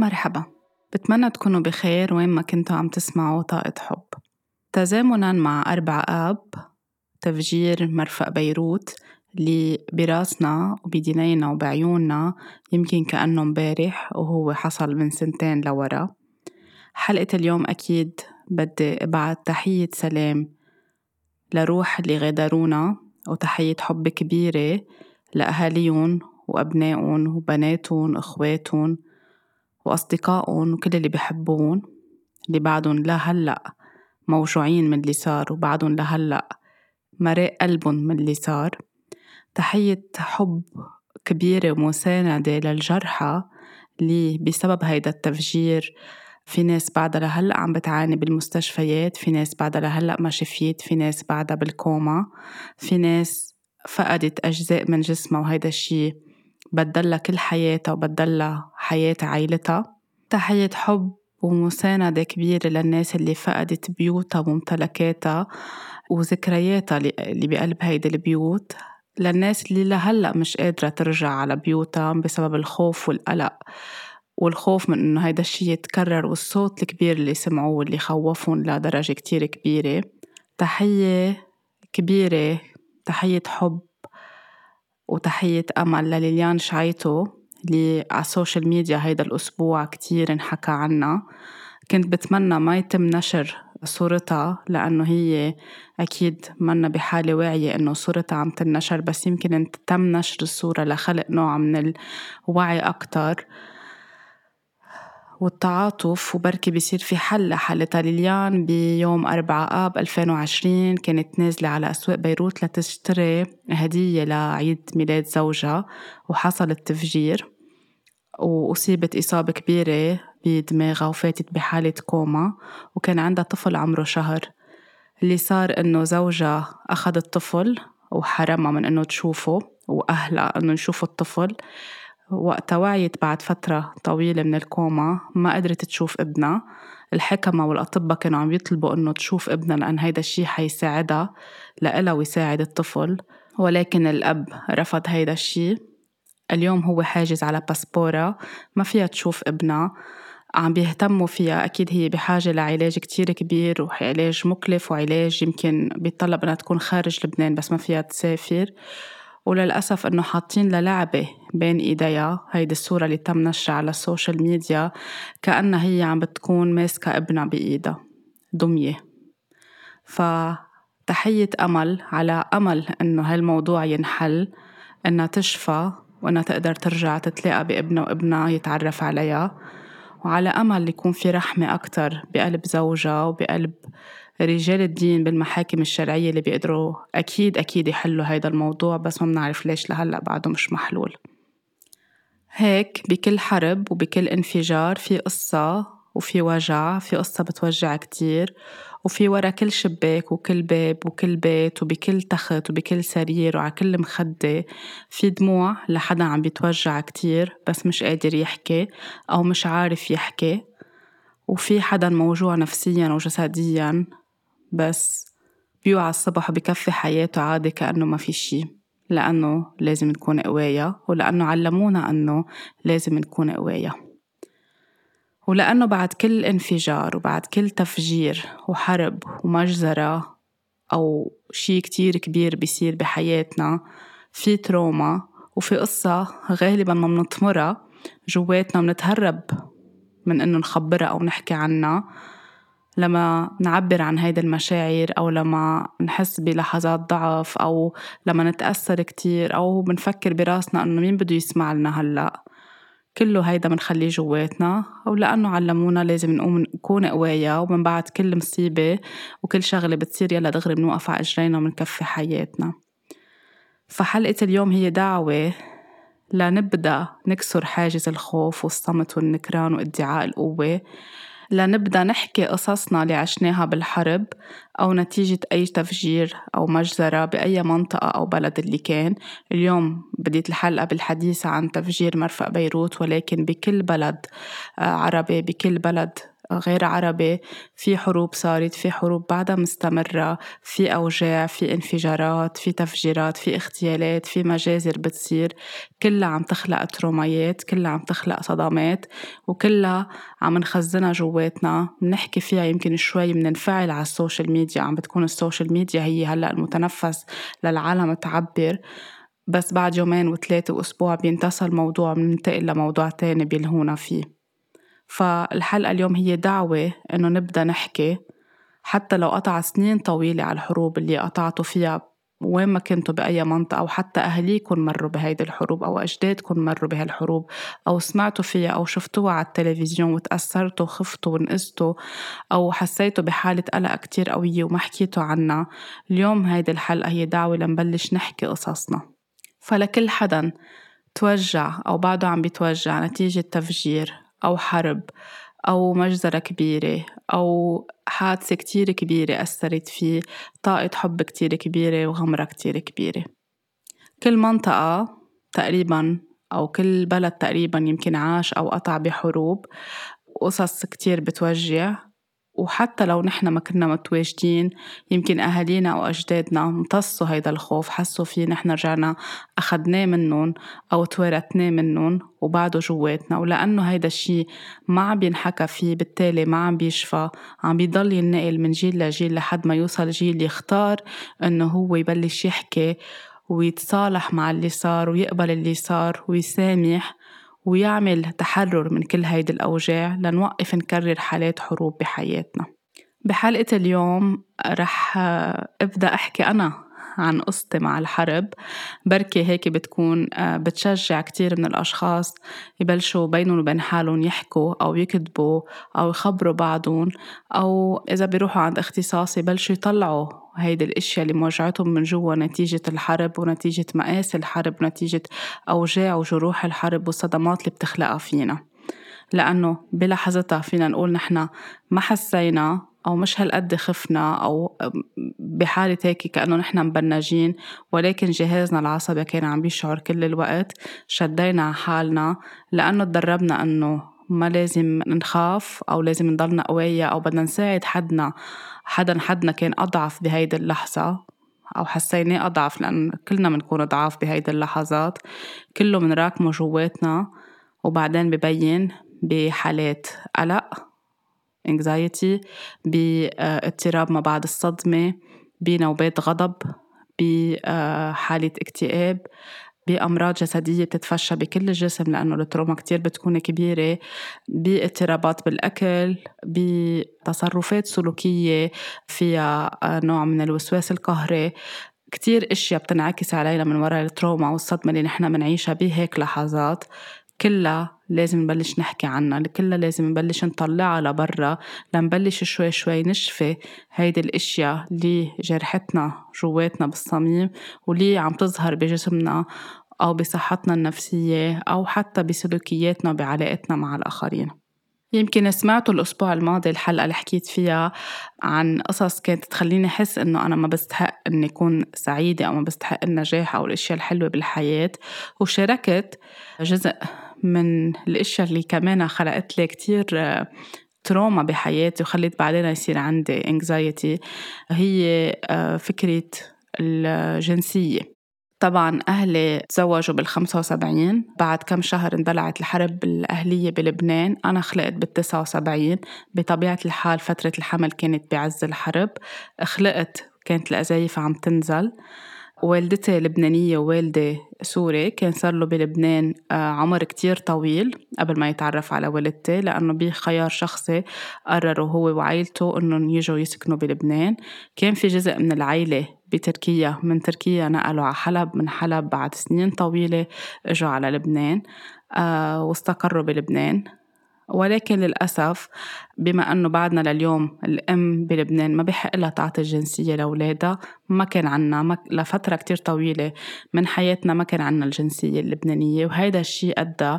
مرحبا. بتمنى تكونوا بخير وين ما كنتوا عم تسمعوا طاقة حب. تزامنا مع أربع آب تفجير مرفأ بيروت اللي براسنا وبدينينا وبعيوننا يمكن كأنه مبارح وهو حصل من سنتين لورا. حلقة اليوم أكيد بدي ابعت تحية سلام لروح اللي غادرونا وتحية حب كبيرة لأهاليهم وأبنائهم وبناتهم وإخواتهم وأصدقائهم وكل اللي بحبون اللي بعدهم لهلأ موجوعين من اللي صار وبعدهم لهلأ مرق قلبهم من اللي صار. تحية حب كبيرة ومساندة للجرحى اللي بسبب هيدا التفجير في ناس بعدها لهلأ عم بتعاني بالمستشفيات في ناس بعدها لهلأ ما شفيت في ناس بعدها بالكوما في ناس فقدت أجزاء من جسمها وهيدا الشي بدلها كل حياتها وبدلها حياة عائلتها. تحية حب ومساندة كبيرة للناس اللي فقدت بيوتها وممتلكاتها وذكرياتها اللي بقلب هيدي البيوت. للناس اللي لهلأ مش قادرة ترجع على بيوتها بسبب الخوف والقلق. والخوف من إنه هيدا الشي يتكرر والصوت الكبير اللي سمعوه واللي خوفهم لدرجة كتير كبيرة. تحية كبيرة تحية حب. وتحية أمل لليليان شعيتو اللي على ال social media هيدا الأسبوع كتير انحكى عنها. كنت بتمنى ما يتم نشر صورتها لأنه هي أكيد منا بحالة واعية إنه صورتها عم تنشر بس يمكن تم نشر الصورة لخلق نوع من الوعي أكتر. والتعاطف وبركي بيصير في حل لحالتها ليليان بيوم 4 آب 2020 كانت نازلة على أسواق بيروت لتشتري هدية لعيد ميلاد زوجها وحصل التفجير وأصيبت إصابة كبيرة بدماغها وفاتت بحالة كوما وكان عندها طفل عمره شهر. اللي صار إنه زوجها أخذ الطفل وحرمها من إنه تشوفه وأهلها إنه يشوفوا الطفل. وقتها وعيت بعد فترة طويلة من الكوما ما قدرت تشوف ابنها. الحكما والأطباء كانوا عم يطلبوا إنه تشوف ابنها لأن هيدا الشي حيساعدها لإلها ويساعد الطفل. ولكن الأب رفض هيدا الشي. اليوم هو حاجز على باسبورا ما فيها تشوف ابنها. عم بيهتموا فيها. أكيد هي بحاجة لعلاج كتير كبير وعلاج مكلف وعلاج يمكن بيتطلب إنها تكون خارج لبنان بس ما فيها تسافر. وللأسف إنه حاطين لها لعبة بين إيديها هيدي الصورة اللي تم نشرها على ال social media كأنها هي عم بتكون ماسكة ابنها بإيدها. دمية. فتحية أمل على أمل إنه هالموضوع ينحل إنها تشفى وإنها تقدر ترجع تتلاقى بابنها وابنها يتعرف عليها. وعلى أمل يكون في رحمة أكتر بقلب زوجها وبقلب رجال الدين بالمحاكم الشرعية اللي بيقدروا أكيد أكيد يحلوا هيدا الموضوع بس ما بنعرف ليش لهلأ بعده مش محلول. هيك بكل حرب وبكل انفجار في قصة وفي وجع في قصة بتوجع كتير. وفي ورا كل شباك وكل باب وكل بيت وبكل تخت وبكل سرير وعلى كل مخدة في دموع لحدا عم بيتوجع كتير بس مش قادر يحكي أو مش عارف يحكي. وفي حدا موجوع نفسيا وجسديا بس بيوعى الصبح وبكفي حياته عادي كأنه ما في شي لأنه لازم نكون قوايا ولأنه علمونا أنه لازم نكون قوايا ولأنه بعد كل انفجار وبعد كل تفجير وحرب ومجزرة أو شي كتير كبير بيصير بحياتنا في تروما وفي قصة غالبا ما منطمرها جواتنا منتهرب من إنه نخبرها أو نحكي عنها لما نعبر عن هيدي المشاعر أو لما نحس بلحظات ضعف أو لما نتأثر كتير أو بنفكر براسنا إنه مين بده يسمع لنا هلأ. كله هيدا بنخليه جواتنا أو لأنه علمونا لازم نقوم نكون قوايا ومن بعد كل مصيبة وكل شغلة بتصير يلا دغري بنوقف على إجرينا وبنكفي حياتنا. فحلقة اليوم هي دعوة لنبدأ نكسر حاجز الخوف والصمت والنكران وادعاء القوة. لنبدأ نحكي قصصنا اللي عشناها بالحرب أو نتيجة أي تفجير أو مجزرة بأي منطقة أو بلد اللي كان. اليوم بديت الحلقة بالحديث عن تفجير مرفأ بيروت ولكن بكل بلد آه، عربي بكل بلد غير عربي في حروب صارت في حروب بعدها مستمرة في أوجاع في انفجارات في تفجيرات في اغتيالات في مجازر بتصير. كلها عم تخلق ترومايات كلها عم تخلق صدمات وكلها عم نخزنها جواتنا. بنحكي فيها يمكن شوي بننفعل على ال social media عم بتكون ال social media هي هلأ المتنفس للعالم تعبر. بس بعد يومين وثلاثة وأسبوع بينتسى الموضوع بننتقل لموضوع تاني بيلهونا فيه. فالحلقة اليوم هي دعوة إنه نبدأ نحكي حتى لو قطع سنين طويلة على الحروب اللي قطعتوا فيها وين ما كنتوا بأي منطقة أو حتى أهليكم مروا بهيدي الحروب أو أجدادكم مروا بهالحروب أو سمعتوا فيها أو شفتوها على التلفزيون وتأثرتوا خفتوا ونقزتوا أو حسيتوا بحالة قلق كتير قوية وما حكيتوا عنها. اليوم هيدي الحلقة هي دعوة لنبلش نحكي قصصنا. فلكل حدا توجع أو بعده عم بيتوجع نتيجة تفجير. أو حرب أو مجزرة كبيرة أو حادثة كتير كبيرة أثرت فيه طاقة حب كتير كبيرة وغمرة كتير كبيرة. كل منطقة تقريبا أو كل بلد تقريبا يمكن عاش أو قطع بحروب قصص كتير بتوجع وحتى لو نحن ما كنا متواجدين يمكن أهالينا أو أجدادنا امتصوا هيدا الخوف حسوا فيه نحن رجعنا أخدناه منهم أو توارثناه منهم وبعده جواتنا. ولأنه هيدا الشي ما عم بينحكى فيه بالتالي ما عم بيشفى. عم بيضل ينقل من جيل لجيل لحد ما يوصل جيل يختار إنه هو يبلش يحكي ويتصالح مع اللي صار ويقبل اللي صار ويسامح ويعمل تحرر من كل هيدي الأوجاع لنوقف نكرر حالات حروب بحياتنا. بحلقة اليوم رح أبدأ أحكي أنا عن قصتي مع الحرب. بركي هيك بتكون آه، بتشجع كتير من الأشخاص يبلشوا بينهم وبين حالهم يحكوا أو يكتبوا أو يخبروا بعضهم أو إذا بيروحوا عند اختصاص يبلشوا يطلعوا هيدي الأشياء اللي موجعتهم من جوا نتيجة الحرب ونتيجة مقاس الحرب ونتيجة أوجاع وجروح الحرب والصدمات اللي بتخلقها فينا. لأنه بلحظتها فينا نقول نحن ما حسينا أو مش هالقد خفنا أو بحالة هيك كأنه نحن مبنجين ولكن جهازنا العصبي كان عم بيشعر كل الوقت شدينا على حالنا لأنه تدربنا أنه ما لازم نخاف أو لازم نضلنا قوية أو بدنا نساعد حدنا حدا حدنا كان أضعف بهيدي اللحظة أو حسيناه أضعف لأن كلنا بنكون ضعاف بهيدي اللحظات كله منراكمه جواتنا وبعدين ببين بحالات قلق anxiety باضطراب ما بعد الصدمة بنوبات غضب بحالة اكتئاب بأمراض جسدية بتتفشى بكل الجسم لأنه ال trauma كتير بتكون كبيرة باضطرابات بالأكل بتصرفات سلوكية فيها نوع من الوسواس القهري. كتير أشياء بتنعكس علينا من وراء ال trauma والصدمة اللي نحن بنعيشها بهيك لحظات كلها لازم نبلش نحكي عنها. كلها لازم نبلش نطلعها لبرا لنبلش شوي شوي نشفي هيدي الأشياء اللي جرحتنا جواتنا بالصميم واللي عم تظهر بجسمنا أو بصحتنا النفسية أو حتى بسلوكياتنا بعلاقتنا مع الآخرين. يمكن سمعتوا الأسبوع الماضي الحلقة اللي حكيت فيها عن قصص كانت تخليني أحس إنه أنا ما بستحق إني أكون سعيدة أو ما بستحق النجاح أو الأشياء الحلوة بالحياة وشاركت جزء من الأشياء اللي كمان خلقت لي كتير تروما بحياتي وخلت بعدين يصير عندي انكزايتي هي آه، فكرة الجنسية. طبعا أهلي تزوجوا بال 75 بعد كم شهر اندلعت الحرب الأهلية بلبنان أنا خلقت بال 79 بطبيعة الحال فترة الحمل كانت بعز الحرب خلقت كانت الأزايف عم تنزل. والدتي لبنانية ووالدي سوري كان صار له بلبنان آه، عمر كتير طويل قبل ما يتعرف على والدتي لأنه بخيار شخصي قرروا هو وعائلته إنهم يجوا يسكنوا بلبنان. كان في جزء من العائلة بتركيا من تركيا نقلوا على حلب من حلب بعد سنين طويلة إجوا على لبنان آه واستقروا بلبنان. ولكن للأسف بما أنه بعدنا لليوم الأم بلبنان ما بحق لها تعطي الجنسية لأولادها ما كان عنا ما لفترة كتير طويلة من حياتنا ما كان عنا الجنسية اللبنانية وهيدا الشيء أدى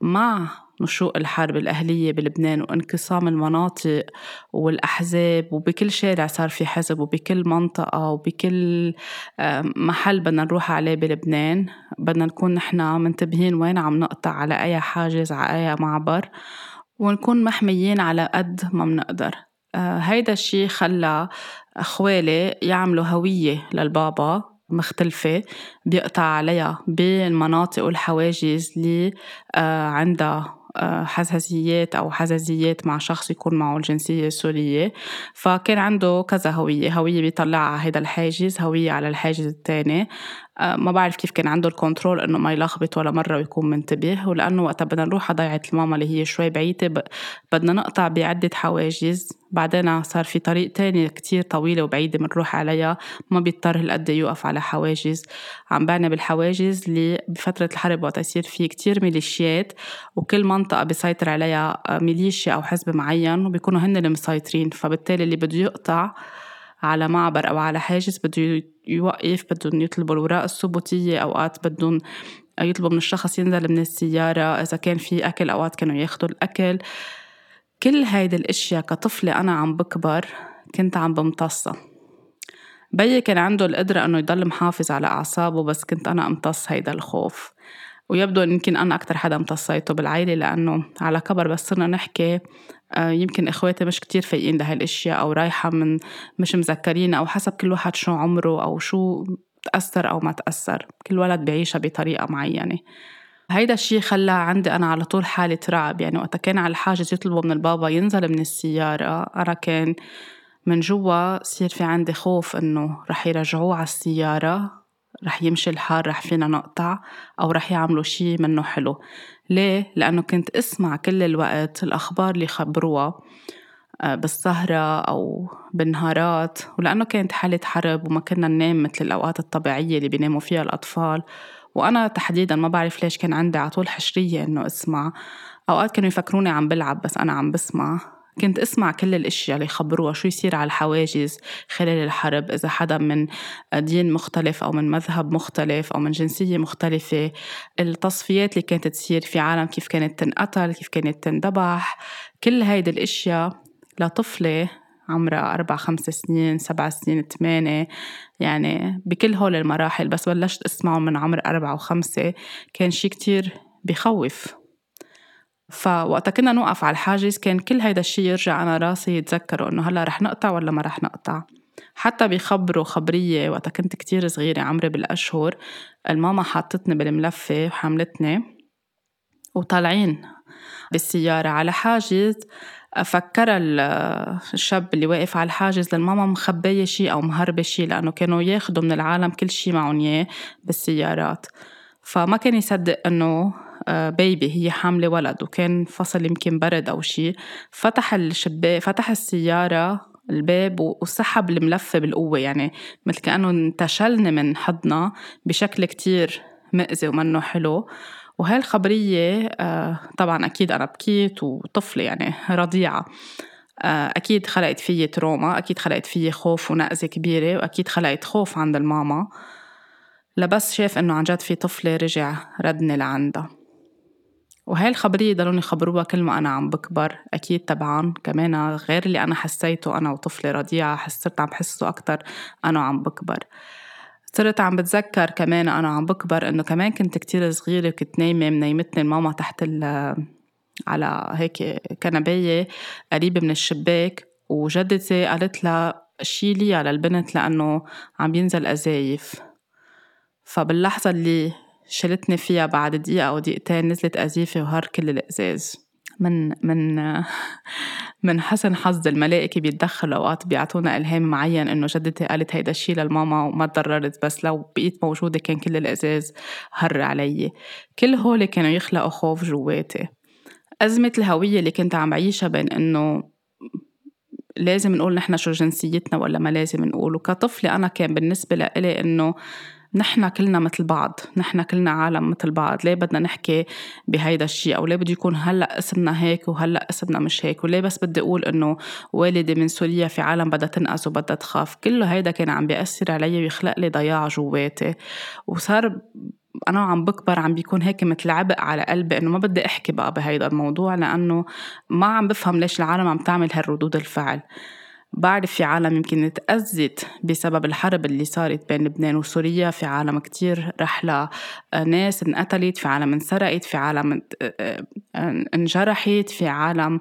مع نشوء الحرب الأهلية بلبنان وانقسام المناطق والأحزاب وبكل شارع صار في حزب وبكل منطقة وبكل محل بدنا نروح عليه بلبنان. بدنا نكون نحن منتبهين وين عم نقطع على أي حاجز على أي معبر ونكون محميين على قد ما بنقدر آه، هيدا الشي خلى أخوالي يعملوا هوية للبابا مختلفة بيقطع عليها بالمناطق والحواجز اللي آه، عندها حساسيات أو حزازيات مع شخص يكون معه الجنسية السورية. فكان عنده كذا هوية هوية بيطلع على هيدا الحاجز هوية على الحاجز الثاني آه، ما بعرف كيف كان عنده الكنترول إنه ما يلخبط ولا مرة ويكون منتبه ولأنه وقتها بدنا نروح على ضيعة الماما اللي هي شوي بعيدة بدنا نقطع بعدة حواجز. بعدين صار في طريق تاني كتير طويلة وبعيدة بنروح عليها ما بيضطر هالقد يوقف على حواجز. عم بعني بالحواجز اللي بفترة الحرب وقت يصير في كتير ميليشيات وكل منطقة بيسيطر عليها ميليشيا أو حزب معين وبيكونوا هن اللي مسيطرين فبالتالي اللي بده يقطع على معبر أو على حاجز بده يوقف بدهم يطلبوا الأوراق الثبوتية. أوقات بدهم يطلبوا من الشخص ينزل من السيارة إذا كان في أكل أوقات كانوا ياخدوا الأكل. كل هيدي الأشياء كطفلة أنا عم بكبر كنت عم بمتصها. بيي كان عنده القدرة إنه يضل محافظ على أعصابه بس كنت أنا امتص هيدا الخوف. ويبدو يمكن أنا أكتر حدا امتصيته بالعيلة لأنه على كبر بس صرنا نحكي يمكن إخواتي مش كتير فايقين لهالأشياء أو رايحة من مش مذكرين أو حسب كل واحد شو عمره أو شو تأثر أو ما تأثر. كل ولد بعيشها بطريقة معينة. هيدا الشي خلى عندي أنا على طول حالة رعب. يعني وقتا كان على الحاجز يطلبوا من البابا ينزل من السيارة. أنا كان من جوا صير في عندي خوف إنه رح يرجعوه على السيارة. رح يمشي الحال رح فينا نقطع أو رح يعملوا شي منه حلو. ليه؟ لأنه كنت أسمع كل الوقت الأخبار اللي خبروها آه، بالسهرة أو بالنهارات ولأنه كانت حالة حرب وما كنا ننام مثل الأوقات الطبيعية اللي بيناموا فيها الأطفال. وأنا تحديدا ما بعرف ليش كان عندي على طول حشرية إنه أسمع. أوقات كانوا يفكروني عم بلعب بس أنا عم بسمع. كنت أسمع كل الأشياء اللي يخبروها شو يصير على الحواجز خلال الحرب إذا حدا من دين مختلف أو من مذهب مختلف أو من جنسية مختلفة. التصفيات اللي كانت تصير في عالم كيف كانت تنقتل كيف كانت تنذبح كل هيدي الأشياء لطفلة عمرها أربع خمس سنين سبع سنين ثمانية يعني بكل هول المراحل. بس بلشت أسمعه من عمر أربعة وخمسة كان شي كتير بخوف. فوقتا كنا نوقف على الحاجز كان كل هيدا الشيء يرجع أنا راسي يتذكروا إنه هلأ رح نقطع ولا ما رح نقطع. حتى بخبروا خبرية وقتا كنت كتير صغيرة عمري بالأشهر الماما حاطتني بالملفة وحملتني وطالعين بالسيارة على حاجز. فكر الشاب اللي واقف على الحاجز للماما مخبية شي أو مهربة شي لأنه كانوا ياخدوا من العالم كل شي معهم إياه بالسيارات. فما كان يصدق إنه بيبي هي حاملة ولد وكان فصل يمكن برد أو شي فتح الشباك فتح السيارة الباب وسحب الملفة بالقوة. يعني مثل كأنه انتشلني من حضنها بشكل كتير مأذي ومنه حلو. وهاي الخبرية آه، طبعا أكيد أنا بكيت وطفلة يعني رضيعة. آه، أكيد خلقت فيي تروما أكيد خلقت فيي خوف ونقزة كبيرة وأكيد خلقت خوف عند الماما. لبس شاف إنه عن جد في طفلة رجع ردني لعندها. وهاي الخبرية ضلوني يخبروها كل ما أنا عم بكبر. أكيد طبعا كمان غير اللي أنا حسيته أنا وطفلة رضيعة صرت عم بحسه أكتر أنا وعم بكبر. صرت عم بتذكر كمان أنا عم بكبر إنه كمان كنت كتير صغيرة وكنت نايمة منيمتني الماما تحت ال على هيك كنباية قريبة من الشباك وجدتي قالت لها شيلي على البنت لأنه عم بينزل أزايف فباللحظة اللي شلتني فيها بعد دقيقة أو دقيقتين نزلت أزيفة وهار كل الإزاز. من من من حسن حظ الملائكة بيتدخلوا أوقات بيعطونا إلهام معين إنه جدتي قالت هيدا الشي للماما وما تضررت بس لو بقيت موجودة كان كل الإزاز هر علي. كل هول كانوا يخلقوا خوف جواتي. أزمة الهوية اللي كنت عم بعيشها بين إنه لازم نقول نحن شو جنسيتنا ولا ما لازم نقول. وكطفلة أنا كان بالنسبة لإلي إنه نحن كلنا مثل بعض نحن كلنا عالم مثل بعض ليه بدنا نحكي بهيدا الشيء أو ليه بده يكون هلأ اسمنا هيك وهلأ اسمنا مش هيك؟ وليه بس بدي أقول إنه والدي من سوريا في عالم بدها تنقذ وبدها تخاف؟ كله هيدا كان عم بيأثر علي ويخلق لي ضياع جواتي. وصار أنا عم بكبر عم بيكون هيك مثل عبء على قلبي إنه ما بدي أحكي بقى بهيدا الموضوع لأنه ما عم بفهم ليش العالم عم تعمل هالردود الفعل. بعرف في عالم يمكن تأذت بسبب الحرب اللي صارت بين لبنان وسوريا. في عالم كتير رح ناس انقتلت في عالم انسرقت في عالم انجرحت في عالم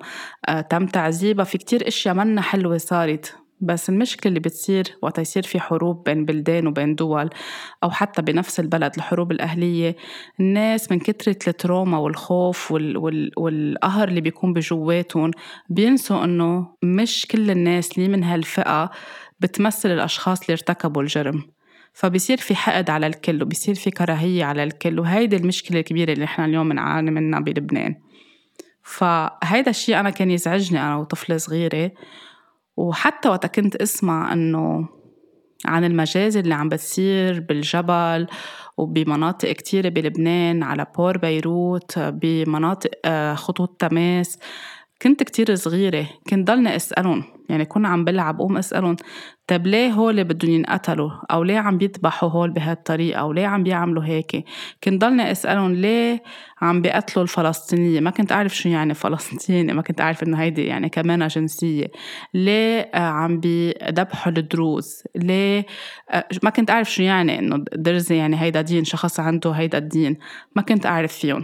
تم تعذيبها. في كتير أشياء منا حلوة صارت بس المشكلة اللي بتصير وقت يصير في حروب بين بلدان وبين دول أو حتى بنفس البلد الحروب الأهلية الناس من كترة التروما والخوف وال وال والقهر اللي بيكون بجواتهم بينسوا إنه مش كل الناس اللي من هالفئة بتمثل الأشخاص اللي ارتكبوا الجرم. فبصير في حقد على الكل وبصير في كراهية على الكل وهيدي المشكلة الكبيرة اللي إحنا اليوم بنعاني منها بلبنان. فهيدا الشيء أنا كان يزعجني أنا وطفلة صغيرة وحتى وقت كنت أسمع إنه عن المجازر اللي عم بتصير بالجبل وبمناطق كتيرة بلبنان على بور بيروت بمناطق آه، خطوط تماس. كنت كتير صغيرة كنت ضلني أسألهم يعني كون عم بلعب قوم أسألهم طب ليه هول بدهم ينقتلوا؟ أو ليه عم بيذبحوا هول بهالطريقة؟ أو ليه عم بيعملوا هيك؟ كنت ضلني أسألهم ليه عم بيقتلوا الفلسطينية؟ ما كنت أعرف شو يعني فلسطيني ما كنت أعرف إنه هيدي يعني كمان جنسية. ليه آه، عم بيذبحوا الدروز؟ ليه آه، ما كنت أعرف شو يعني إنه درزي يعني هيدا دين شخص عنده هيدا الدين. ما كنت أعرف فيهم.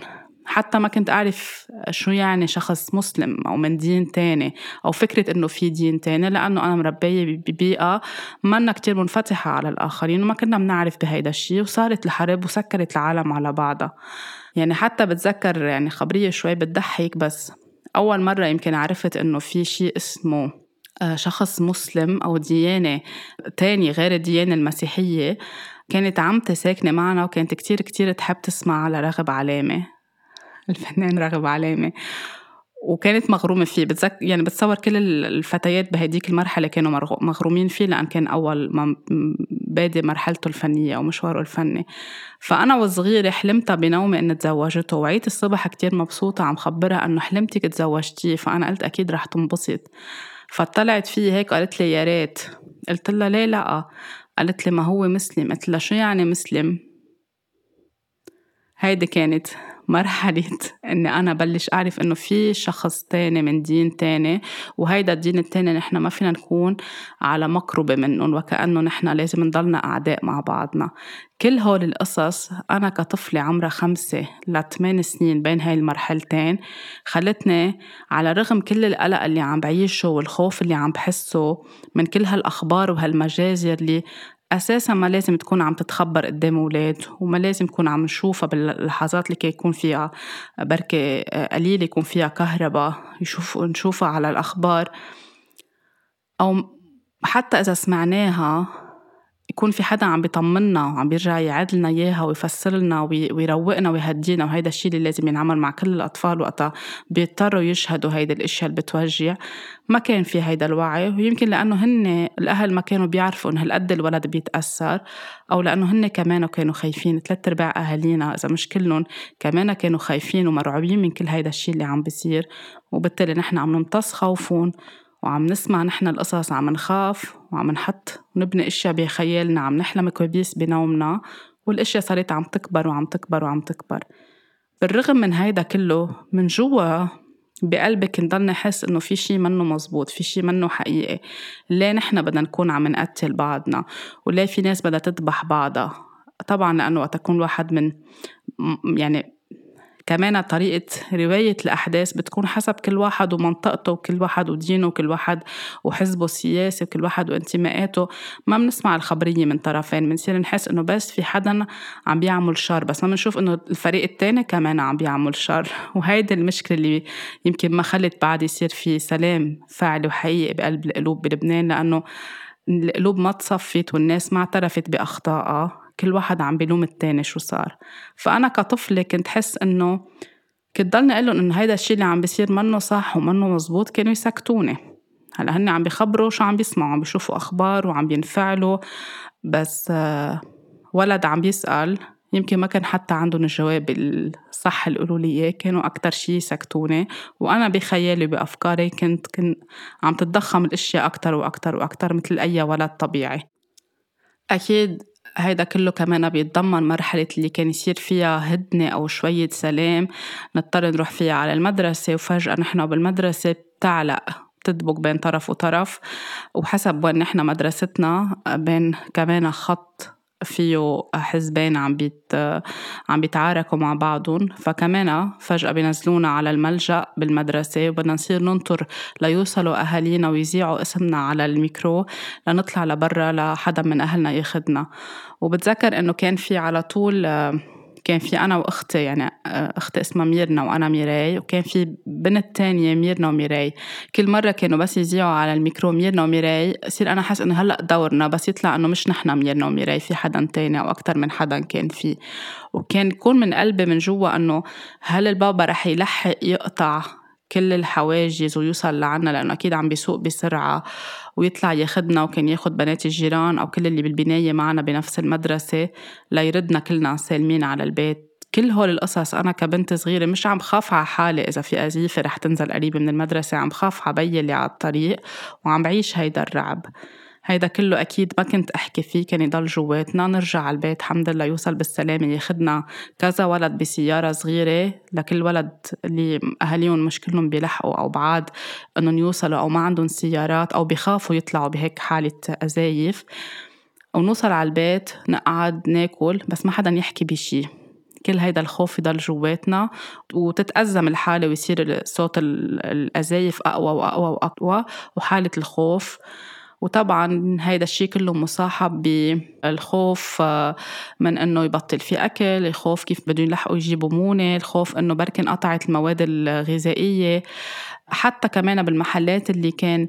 حتى ما كنت أعرف شو يعني شخص مسلم أو من دين تاني أو فكرة إنه في دين تاني لأنه أنا مربية ببيئة منا كتير منفتحة على الآخرين وما كنا بنعرف بهيدا الشيء وصارت الحرب وسكرت العالم على بعضها. يعني حتى بتذكر يعني خبرية شوي بتضحك بس أول مرة يمكن عرفت إنه في شيء اسمه آه، شخص مسلم أو ديانة تاني غير الديانة المسيحية كانت عمتي ساكنة معنا وكانت كتير كتير تحب تسمع على رغب علامة. الفنان راغب علامة وكانت مغرومة فيه. بتذك يعني بتصور كل الفتيات بهديك المرحلة كانوا مغرومين فيه لأن كان أول ما بادي مرحلته الفنية أو مشواره الفني. فأنا وصغيرة حلمتها بنومي إن تزوجته وعيت الصبح كتير مبسوطة عم خبرها إنه حلمتك تزوجتيه فأنا قلت أكيد رح تنبسط. فطلعت فيه هيك قالت لي يا ريت. قلت لها ليه لأ؟ قالت لي ما هو مسلم. قلت لها شو يعني مسلم؟ هيدي كانت مرحلة إني أنا بلش أعرف إنه في شخص تاني من دين تاني وهيدا الدين التاني نحن ما فينا نكون على مقربة منهم وكأنه نحن لازم نضلنا أعداء مع بعضنا. كل هول القصص أنا كطفلة عمرها خمسة لثمان سنين بين هاي المرحلتين خلتني على رغم كل القلق اللي عم بعيشه والخوف اللي عم بحسه من كل هالأخبار وهالمجازر اللي أساسا ما لازم تكون عم تتخبر قدام أولاد وما لازم نكون عم نشوفها باللحظات اللي يكون فيها بركة قليل يكون فيها كهرباء يشوف نشوفها على الأخبار. أو حتى إذا سمعناها يكون في حدا عم بيطمنا وعم بيرجع يعاد لنا إياها ويفسر لنا ويروقنا ويهدينا وهيدا الشيء اللي لازم ينعمل مع كل الأطفال وقتها بيضطروا يشهدوا هيدا الإشياء اللي بتوجع. ما كان في هيدا الوعي ويمكن لأنه هن الأهل ما كانوا بيعرفوا إنه هالقد الولد بيتأثر أو لأنه هن كمان كانوا خايفين. ثلاث أرباع أهالينا إذا مش كلهم كمان كانوا خايفين ومرعوبين من كل هيدا الشيء اللي عم بيصير وبالتالي نحن عم نمتص خوفهم. وعم نسمع نحن القصص عم نخاف وعم نحط ونبني أشياء بخيالنا عم نحلم كوابيس بنومنا والأشياء صارت عم تكبر وعم تكبر وعم تكبر. بالرغم من هيدا كله من جوا بقلبك نضل نحس إنه في شيء منه مزبوط في شيء منه حقيقي. ليه نحن بدنا نكون عم نقتل بعضنا؟ وليه في ناس بدها تذبح بعضها؟ طبعا لأنه وقت يكون الواحد من يعني كمان طريقة رواية الأحداث بتكون حسب كل واحد ومنطقته وكل واحد ودينه وكل واحد وحزبه السياسي وكل واحد وانتماءاته. ما بنسمع الخبرية من طرفين بنصير نحس إنه بس في حدا عم بيعمل شر بس ما بنشوف إنه الفريق التاني كمان عم بيعمل شر. وهيدي المشكلة اللي يمكن ما خلت بعد يصير في سلام فعلي وحقيقي بقلب القلوب بلبنان لأنه القلوب ما تصفت والناس ما اعترفت بأخطائها. كل واحد عم بلوم التاني شو صار. فأنا كطفلة كنت حس إنه كنت ضلني أقول لهم إنه هيدا الشيء اللي عم بيصير منه صح ومنه مزبوط كانوا يسكتوني. هلأ هن عم بيخبروا شو عم بيسمعوا عم بيشوفوا أخبار وعم بينفعلوا. بس آه، ولد عم بيسأل يمكن ما كان حتى عندهم الجواب الصح اللي قولوا لي إياه كانوا أكثر شيء يسكتوني. وأنا بخيالي بأفكاري كنت كنت عم تتضخم الأشياء أكثر وأكثر وأكثر مثل أي ولد طبيعي. أكيد هيدا كله كمان بيتضمن مرحلة اللي كان يصير فيها هدنة أو شوية سلام. نضطر نروح فيها على المدرسة وفجأة نحن بالمدرسة بتعلق تدبك بين طرف وطرف. وحسب وين نحن مدرستنا بين كمان خط فيه حزبين عم بيت عم بيتعاركوا مع بعضهم. فكمان فجأة بينزلونا على الملجأ بالمدرسة وبدنا نصير ننطر ليوصلوا أهالينا ويذيعوا اسمنا على الميكرو لنطلع لبرا لحدا من أهلنا ياخدنا. وبتذكر إنه كان في على طول كان في أنا وأختي يعني أختي اسمها ميرنا وأنا ميراي وكان في بنت تانية ميرنا وميراي. كل مرة كانوا بس يذيعوا على الميكرو ميرنا وميراي يصير أنا حس إنه هلأ دورنا بس يطلع إنه مش نحنا ميرنا وميراي في حدا تاني أو أكتر من حدا كان فيه وكان يكون من قلبي من جوا إنه هل البابا رح يلحق يقطع كل الحواجز ويوصل لعنا لأنه أكيد عم بيسوق بسرعة ويطلع ياخدنا وكان ياخد بنات الجيران أو كل اللي بالبناية معنا بنفس المدرسة ليردنا كلنا سالمين على البيت. كل هول القصص أنا كبنت صغيرة مش عم خاف على حالي إذا في أزيفة رح تنزل قريبة من المدرسة عم خاف على بيي اللي على الطريق وعم بعيش هيدا الرعب. هيدا كله أكيد ما كنت أحكي فيه كان يضل جواتنا. نرجع على البيت الحمد لله يوصل بالسلامة. ياخدنا كذا ولد بسيارة صغيرة لكل ولد اللي أهاليهم مش كلهم بيلحقوا أو بعاد إنهم يوصلوا أو ما عندهم سيارات أو بخافوا يطلعوا بهيك حالة أزايف. ونوصل على البيت نقعد ناكل بس ما حدا يحكي بشي كل هيدا الخوف يضل جواتنا. وتتأزم الحالة ويصير صوت الأزايف أقوى وأقوى وأقوى. وحالة الخوف وطبعا هيدا الشيء كله مصاحب بالخوف آه، من إنه يبطل في أكل الخوف كيف بدهم يلحقوا يجيبوا مونة الخوف إنه بركن قطعت المواد الغذائية. حتى كمان بالمحلات اللي كان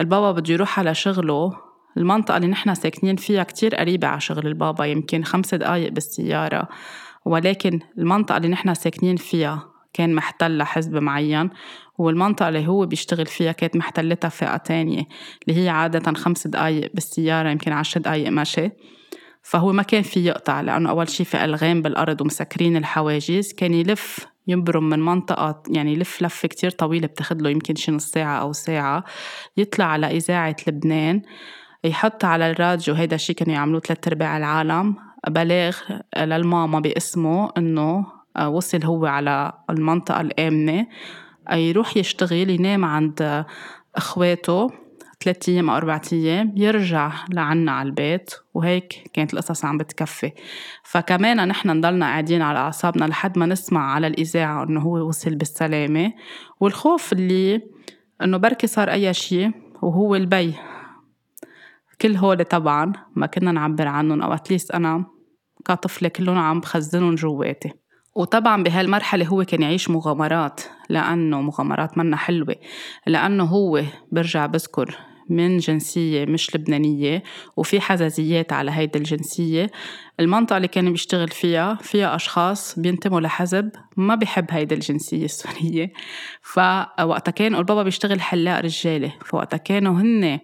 البابا بده يروح على شغله المنطقة اللي نحن ساكنين فيها كتير قريبة على شغل البابا يمكن خمس دقايق بالسيارة. ولكن المنطقة اللي نحن ساكنين فيها كان محتلة حزب معين والمنطقة اللي هو بيشتغل فيها كانت محتلتها فئة تانية اللي هي عادة خمس دقايق بالسيارة يمكن عشر دقايق مشي. فهو ما كان في يقطع لأنه أول شي في ألغام بالأرض ومسكرين الحواجز كان يلف ينبرم من منطقة يعني يلف لفة كتير طويلة بتاخد له يمكن شي نص ساعة أو ساعة. يطلع على إذاعة لبنان يحط على الراديو هيدا الشي كانوا يعملوه ثلاث أرباع العالم. بلاغ للماما باسمه إنه وصل هو على المنطقة الآمنة. يروح يشتغل ينام عند إخواته ثلاثة أيام أو أربعة أيام يرجع لعنا على البيت وهيك كانت القصص عم بتكفي. فكمان نحن نضلنا قاعدين على أعصابنا لحد ما نسمع على الإذاعة إنه هو وصل بالسلامة. والخوف اللي إنه بركي صار أي شيء وهو البي. كل هول طبعا ما كنا نعبر عنهم أو أتليست أنا كطفلة كلهم عم بخزنهم جواتي. وطبعا بهالمرحلة هو كان يعيش مغامرات لأنه مغامرات منا حلوة لأنه هو برجع بذكر من جنسية مش لبنانية وفي حزازيات على هيدي الجنسية. المنطقة اللي كان بيشتغل فيها فيها أشخاص بينتموا لحزب ما بيحب هيدي الجنسية السورية. فوقتها كان البابا بيشتغل حلاق رجالة فوقتها كانوا هن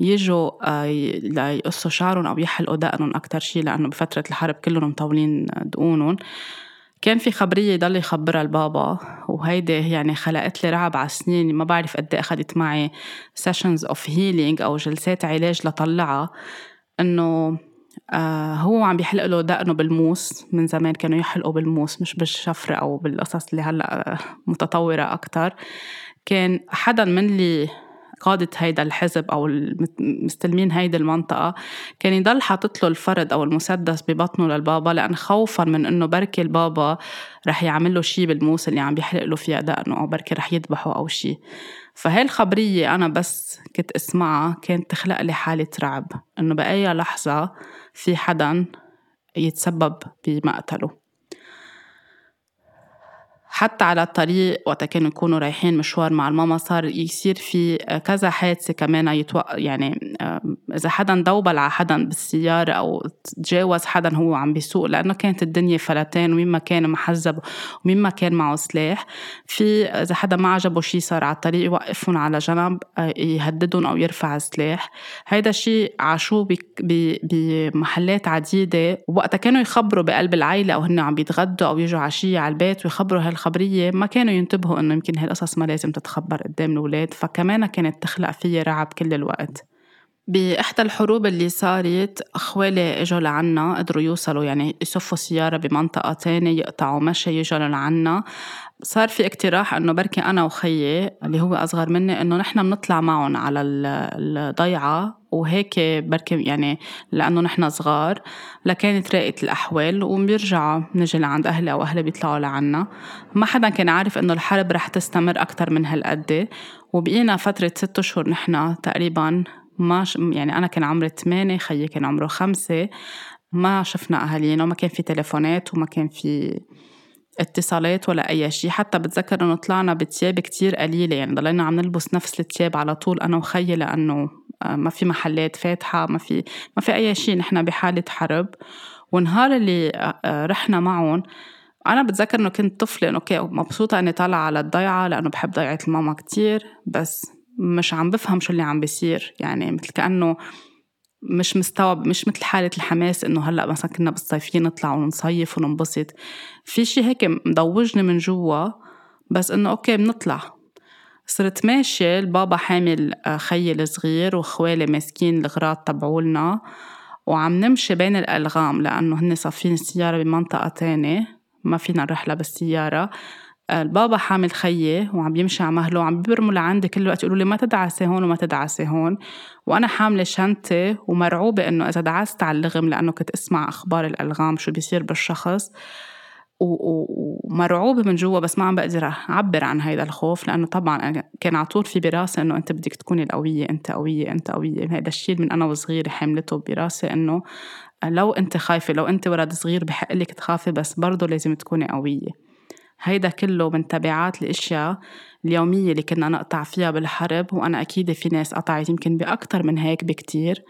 يجوا آه، ليقصوا شعرهم أو يحلقوا دقنهم أكتر شي لأنه بفترة الحرب كلهم مطولين دقونهم. كان في خبرية يضل يخبرها البابا وهيدي يعني خلقت لي رعب على سنين ما بعرف قد إيه أخذت معي sessions of healing أو جلسات علاج لطلعها. إنه آه هو عم بيحلق له دقنه بالموس من زمان كانوا يحلقوا بالموس مش بالشفرة أو بالقصص اللي هلأ متطورة أكتر. كان حدا من اللي قادة هيدا الحزب أو المستلمين هيدي المنطقة كان يضل حاطط له الفرد أو المسدس ببطنه للبابا لأن خوفا من إنه بركي البابا رح يعمل له شي بالموس اللي عم بيحلق له فيها دقنه أو بركي رح يذبحه أو شي. فهي الخبرية أنا بس كنت أسمعها كانت تخلق لي حالة رعب إنه بأي لحظة في حدا يتسبب بمقتله. حتى على الطريق وقت كانوا يكونوا رايحين مشوار مع الماما صار يصير في كذا حادثة كمان يتوق... يعني إذا حدا دوبل على حدا بالسيارة أو تجاوز حدا هو عم بيسوق لأنه كانت الدنيا فلتان ومين ما كان محزب ومين ما كان معه سلاح. في إذا حدا ما عجبه شي صار على الطريق يوقفهم على جنب يهددهم أو يرفع سلاح. هيدا الشيء عاشوه بمحلات عديدة. ووقتها كانوا يخبروا بقلب العيلة أو هن عم بيتغدوا أو يجوا عشية على البيت ويخبروا هالخ الخبرية ما كانوا ينتبهوا إنه يمكن هالقصص ما لازم تتخبر قدام الأولاد فكمان كانت تخلق فيي رعب كل الوقت. بإحدى الحروب اللي صارت أخوالي إجوا لعنا قدروا يوصلوا يعني يصفوا سيارة بمنطقة تانية يقطعوا مشي يجوا لعنا. صار في اقتراح إنه بركي أنا وخيي اللي هو أصغر مني إنه نحن بنطلع معهم على الضيعة وهيك بركي يعني لأنه نحن صغار لكانت راقت الأحوال وبيرجعوا نجي لعند أهلي أو أهلي بيطلعوا لعنا. ما حدا كان عارف إنه الحرب رح تستمر أكثر من هالقد. وبقينا فترة ست أشهر نحن تقريبا ما ش... يعني أنا كان عمري ثمانية خيي كان عمره خمسة. ما شفنا أهالينا وما كان في تليفونات وما كان في اتصالات ولا أي شيء حتى بتذكر إنه طلعنا بتياب كتير قليلة يعني ضلينا عم نلبس نفس التياب على طول أنا وخيي لأنه ما في محلات فاتحة ما في ما في أي شيء. نحن بحالة حرب. ونهار اللي آه، آه، رحنا معهم أنا بتذكر إنه كنت طفلة إنه أوكي مبسوطة إني طالعة على الضيعة لأنه بحب ضيعة الماما كتير. بس مش عم بفهم شو اللي عم بيصير. يعني مثل كأنه مش مستوعب مش مثل حالة الحماس إنه هلأ مثلا كنا بالصيفية نطلع ونصيف وننبسط. في شي هيك مضوجني من جوا بس إنه أوكي بنطلع. صرت ماشية البابا حامل آه، خيي الصغير وخوالي ماسكين الغراض تبعولنا وعم نمشي بين الألغام لأنه هن صافين السيارة بمنطقة تانية ما فينا نرحلها بالسيارة. البابا حامل خيي وعم يمشي على مهله وعم بيرموا لعندي كل وقت يقولوا لي ما تدعسي هون وما تدعسي هون وأنا حاملة شنطتي ومرعوبة إنه إذا دعست على اللغم لأنه كنت أسمع أخبار الألغام شو بيصير بالشخص. ومرعوبة من جوا بس ما عم بقدر أعبر عن هيدا الخوف لأنه طبعا كان على طول في براسي إنه أنت بدك تكوني القوية أنت قوية أنت قوية. هيدا الشيء من أنا وصغيرة حملته براسي إنه لو أنت خايفة لو أنت ولد صغير بحق لك تخافي بس برضه لازم تكوني قوية. هيدا كله من تبعات الأشياء اليومية اللي كنا نقطع فيها بالحرب وأنا أكيد في ناس قطعت يمكن باكثر من هيك بكتير.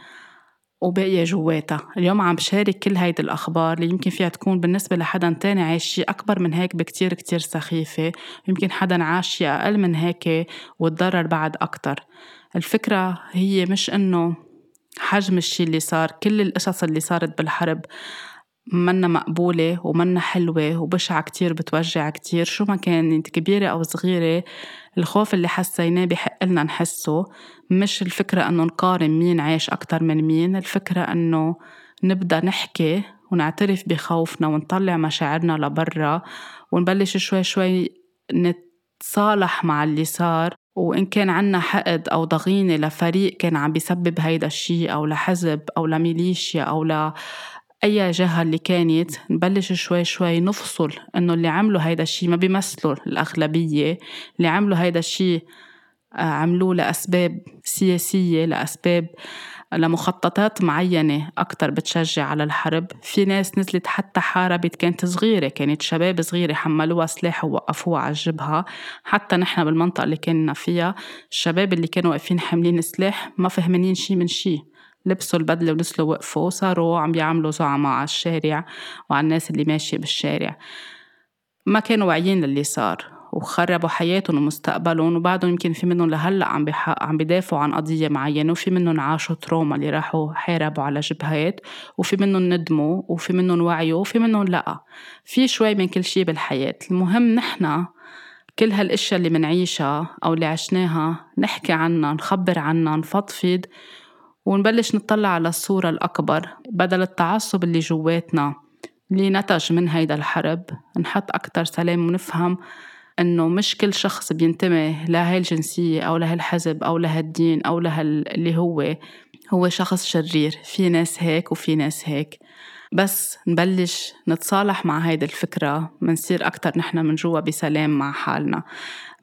وباقية جواتها. اليوم عم بشارك كل هيدي الأخبار اللي يمكن فيها تكون بالنسبة لحدا تاني عايش شي أكبر من هيك بكتير كتير سخيفة يمكن حدا عاش شي أقل من هيك وتضرر بعد أكتر. الفكرة هي مش إنه حجم الشي اللي صار كل القصص اللي صارت بالحرب منا مقبولة ومنا حلوة وبشعة كتير بتوجع كتير. شو ما كانت كبيرة أو صغيرة الخوف اللي حسيناه بحق لنا نحسه. مش الفكرة أنه نقارن مين عايش أكتر من مين الفكرة أنه نبدأ نحكي ونعترف بخوفنا ونطلع مشاعرنا لبرا ونبلش شوي شوي نتصالح مع اللي صار. وإن كان عنا حقد أو ضغينة لفريق كان عم بيسبب هيدا الشيء أو لحزب أو لميليشيا أو ل أي جهة اللي كانت نبلش شوي شوي نفصل إنه اللي عملوا هيدا الشي ما بيمثلوا الأغلبية. اللي عملوا هيدا الشي آه، عملوه لأسباب سياسية لأسباب لمخططات معينة أكتر بتشجع على الحرب. في ناس نزلت حتى حاربت كانت صغيرة كانت شباب صغيرة حملوها سلاح ووقفوها على الجبهة حتى نحن بالمنطقة اللي كنا فيها الشباب اللي كانوا واقفين حاملين سلاح ما فهمانين شي من شي. لبسوا البدلة ونزلوا وقفوا صاروا عم بيعملوا زعماء على الشارع وعلى الناس اللي ماشية بالشارع. ما كانوا واعيين للي صار وخربوا حياتهم ومستقبلهم وبعدهم يمكن في منهم لهلأ عم بحق عم بدافعوا عن قضية معينة وفي منهم عاشوا تروما اللي راحوا حاربوا على جبهات وفي منهم ندموا وفي منهم وعيوا وفي منهم لأ. في شوي من كل شيء بالحياة. المهم نحن كل هالأشياء اللي منعيشها أو اللي عشناها نحكي عنها نخبر عنها نفضفض ونبلش نطلع على الصورة الأكبر بدل التعصب اللي جواتنا اللي نتج من هيدا الحرب. نحط أكتر سلام ونفهم إنه مش كل شخص بينتمي لهي الجنسية أو لهالحزب أو لهالدين أو لهاللي هو. هو شخص شرير. في ناس هيك وفي ناس هيك. بس نبلش نتصالح مع هيدي الفكرة. منصير أكتر نحن من جوا بسلام مع حالنا.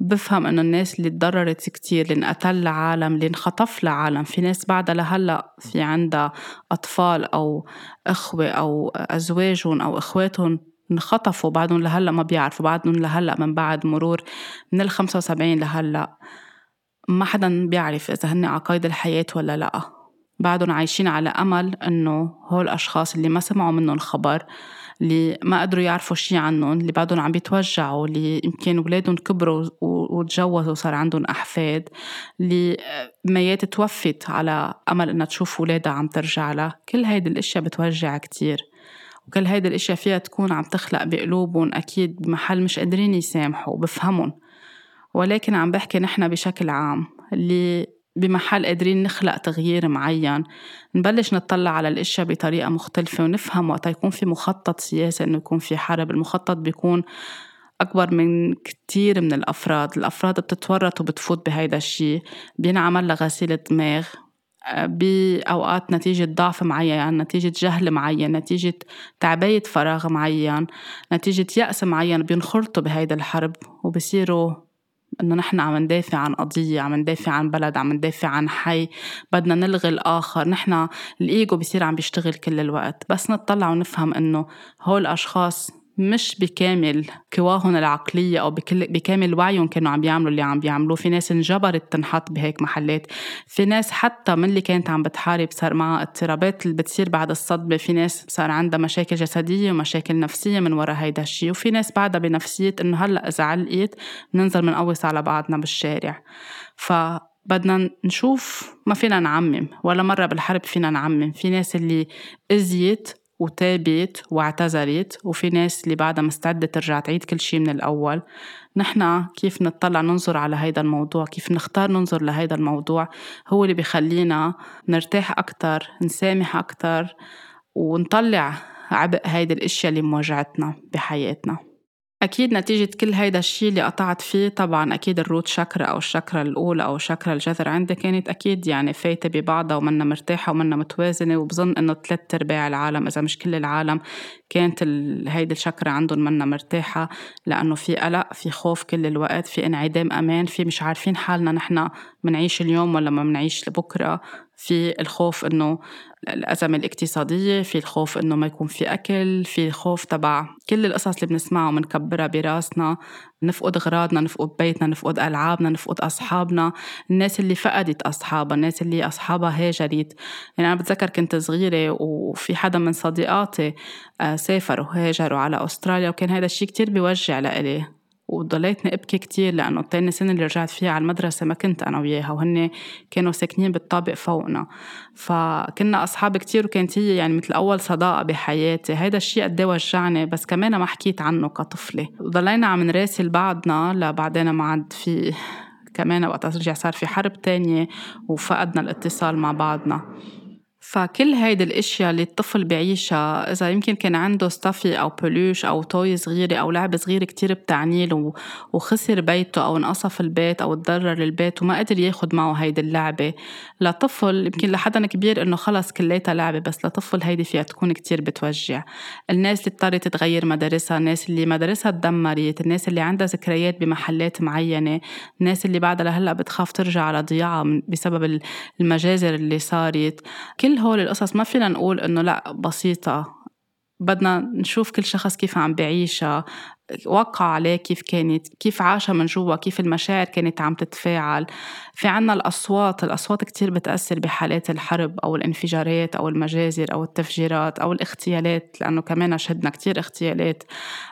بفهم إنه الناس اللي تضررت كتير اللي انقتل لعالم اللي انخطف لعالم في ناس بعدها لهلأ في عندها أطفال أو إخوة أو أزواجهم أو إخواتهم انخطفوا بعدهم لهلأ ما بيعرفوا بعدهم لهلأ من بعد مرور من ال 75 لهلأ ما حدا بيعرف إذا هن على قيد الحياة ولا لأ. بعدهم عايشين على أمل إنه هول الأشخاص اللي ما سمعوا منهم خبر اللي ما قدروا يعرفوا شي عنهم اللي بعدهم عم بيتوجعوا اللي يمكن أولادهم كبروا وتجوزوا وصار عندهم أحفاد اللي ميات توفت على أمل إنها تشوف أولادها عم ترجع لها. كل هيدي الأشياء بتوجع كتير. وكل هيدي الأشياء فيها تكون عم تخلق بقلوبهم أكيد بمحل مش قادرين يسامحوا بفهمهم. ولكن عم بحكي نحن بشكل عام اللي بمحل قادرين نخلق تغيير معين نبلش نطلع على الأشياء بطريقة مختلفة ونفهم وقت يكون في مخطط سياسي إنه يكون في حرب. المخطط بيكون أكبر من كتير من الأفراد. الأفراد بتتورط وبتفوت بهيدا الشيء بينعمل لها غسيل دماغ بأوقات نتيجة ضعف معين نتيجة جهل معين نتيجة تعبية فراغ معين نتيجة يأس معين. بينخرطوا بهيدا الحرب وبصيروا إنه نحن عم ندافع عن قضية عم ندافع عن بلد عم ندافع عن حي بدنا نلغي الآخر. نحن الإيجو بصير عم بيشتغل كل الوقت. بس نطلع ونفهم إنه هول الأشخاص مش بكامل قواهم العقلية أو بكامل وعيهم كانوا عم بيعملوا اللي عم بيعملوه في ناس انجبرت تنحط بهيك محلات. في ناس حتى من اللي كانت عم بتحارب صار معها اضطرابات اللي بتصير بعد الصدمة. في ناس صار عندها مشاكل جسدية ومشاكل نفسية من وراء هيدا الشيء. وفي ناس بعدها بنفسية إنه هلأ إذا علقت بننزل منقوص على بعضنا بالشارع. ف بدنا نشوف ما فينا نعمم. ولا مرة بالحرب فينا نعمم. في ناس اللي أذيت وتابت واعتذرت وفي ناس اللي بعدها مستعدة ترجع تعيد كل شيء من الأول. نحن كيف نطلع ننظر على هيدا الموضوع؟ كيف نختار ننظر لهيدا الموضوع؟ هو اللي بيخلينا نرتاح أكتر نسامح أكتر ونطلع عبء هيدي الأشياء اللي مواجهتنا بحياتنا. أكيد نتيجة كل هيدا الشيء اللي قطعت فيه طبعا أكيد الروت شكرا أو الشكرا الأولى أو الشكرا الجذر عندي كانت أكيد يعني فايتة ببعضها ومنا مرتاحة ومنا متوازنة وبظن إنه ثلاث أرباع العالم إذا مش كل العالم كانت هيدي الشكرا عندهم منا مرتاحة لأنه في قلق في خوف كل الوقت في انعدام أمان في مش عارفين حالنا نحن منعيش اليوم ولا ما منعيش لبكرة. في الخوف إنه الأزمة الاقتصادية في الخوف إنه ما يكون في أكل في الخوف تبع كل القصص اللي بنسمعها ومنكبرها براسنا نفقد غراضنا نفقد بيتنا نفقد ألعابنا نفقد أصحابنا. الناس اللي فقدت أصحابها الناس اللي أصحابها هاجرت. يعني أنا بتذكر كنت صغيرة وفي حدا من صديقاتي آه، سافروا هاجروا على أستراليا وكان هذا الشيء كتير بيوجع لإلي. وضليتني ابكي كتير لأنه تاني سنة اللي رجعت فيها على المدرسة ما كنت أنا وياها وهن كانوا ساكنين بالطابق فوقنا. فكنا أصحاب كتير وكانت هي يعني مثل أول صداقة بحياتي. هيدا الشيء قد إيه وجعني بس كمان ما حكيت عنه كطفلة. وضلينا عم نراسل بعضنا لبعدين ما عاد في كمان وقت رجع صار في حرب تانية وفقدنا الاتصال مع بعضنا. فكل هيدي الأشياء اللي الطفل بيعيشها إذا يمكن كان عنده ستافي أو بلوش أو توي صغيرة أو لعبة صغيرة كتير بتعنيل وخسر بيته أو انقصف البيت أو تضرر البيت وما قدر ياخد معه هيدي اللعبة. لطفل يمكن لحدا كبير إنه خلص كليتها لعبة بس لطفل هيدي فيها تكون كتير بتوجع. الناس اللي اضطرت تغير مدارسها الناس اللي مدارسها تدمرت الناس اللي عندها ذكريات بمحلات معينة الناس اللي بعدها لهلأ بتخاف ترجع على ضياعها بسبب المجازر اللي صارت. كل هول القصص. ما فينا نقول إنه لأ بسيطة. بدنا نشوف كل شخص كيف عم بعيشها وقع عليه كيف كانت كيف عاشها من جوا كيف المشاعر كانت عم تتفاعل. في عنا الأصوات الأصوات كتير بتأثر بحالات الحرب أو الانفجارات أو المجازر أو التفجيرات أو الاغتيالات لأنه كمان شهدنا كتير اغتيالات.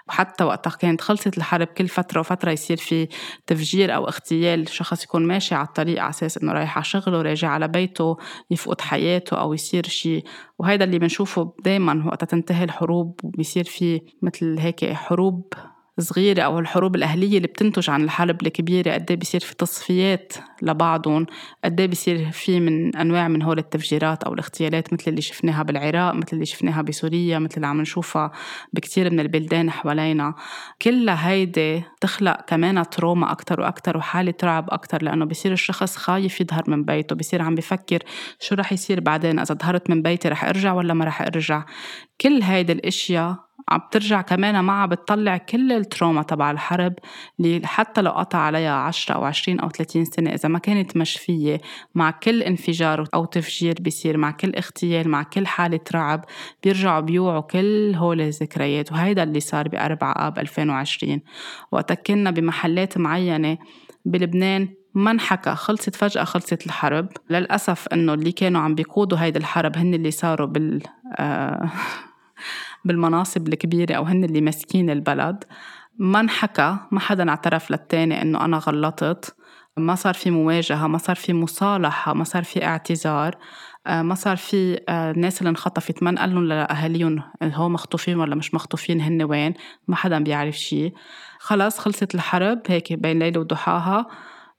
وحتى وقتها كانت خلصت الحرب كل فترة وفترة يصير في تفجير أو اغتيال شخص يكون ماشي على الطريق على أساس إنه رايح على شغله راجع على بيته يفقد حياته أو يصير شيء وهيدا اللي بنشوفه دايما وقتها تنتهي الحروب وبيصير في مثل هيك حروب صغيرة أو الحروب الأهلية اللي بتنتج عن الحرب الكبيرة قد إيه بيصير في تصفيات لبعضهم؟ قد إيه بيصير في من أنواع من هول التفجيرات أو الاغتيالات مثل اللي شفناها بالعراق مثل اللي شفناها بسوريا مثل اللي عم نشوفها بكتير من البلدان حوالينا. كلها هيدي تخلق كمان trauma أكتر وأكتر وحالة رعب أكتر لأنه بصير الشخص خايف يظهر من بيته بصير عم بفكر شو رح يصير بعدين إذا ظهرت من بيتي رح أرجع ولا ما رح أرجع؟ كل هيدي الأشياء عم بترجع كمان معها بتطلع كل ال trauma تبع الحرب اللي حتى لو قطع عليها 10 أو 20 أو 30 سنة إذا ما كانت مشفية مع كل انفجار أو تفجير بيصير مع كل اغتيال مع كل حالة رعب بيرجعوا بيوعوا كل هول الذكريات. وهيدا اللي صار ب 4 آب 2020 وقت كنا بمحلات معينة بلبنان ما انحكى خلصت فجأة خلصت الحرب. للأسف إنه اللي كانوا عم بيقودوا هيدي الحرب هن اللي صاروا بال آه بالمناصب الكبيرة أو هن اللي ماسكين البلد. ما انحكى ما حدا اعترف للتاني إنه أنا غلطت. ما صار في مواجهة ما صار في مصالحة ما صار في اعتذار. آه، ما صار في آه، الناس اللي انخطفت. ما نقلن لأهاليهم هو مخطوفين ولا مش مخطوفين هن وين؟ ما حدا بيعرف شي. خلص خلصت الحرب هيك بين ليلة وضحاها.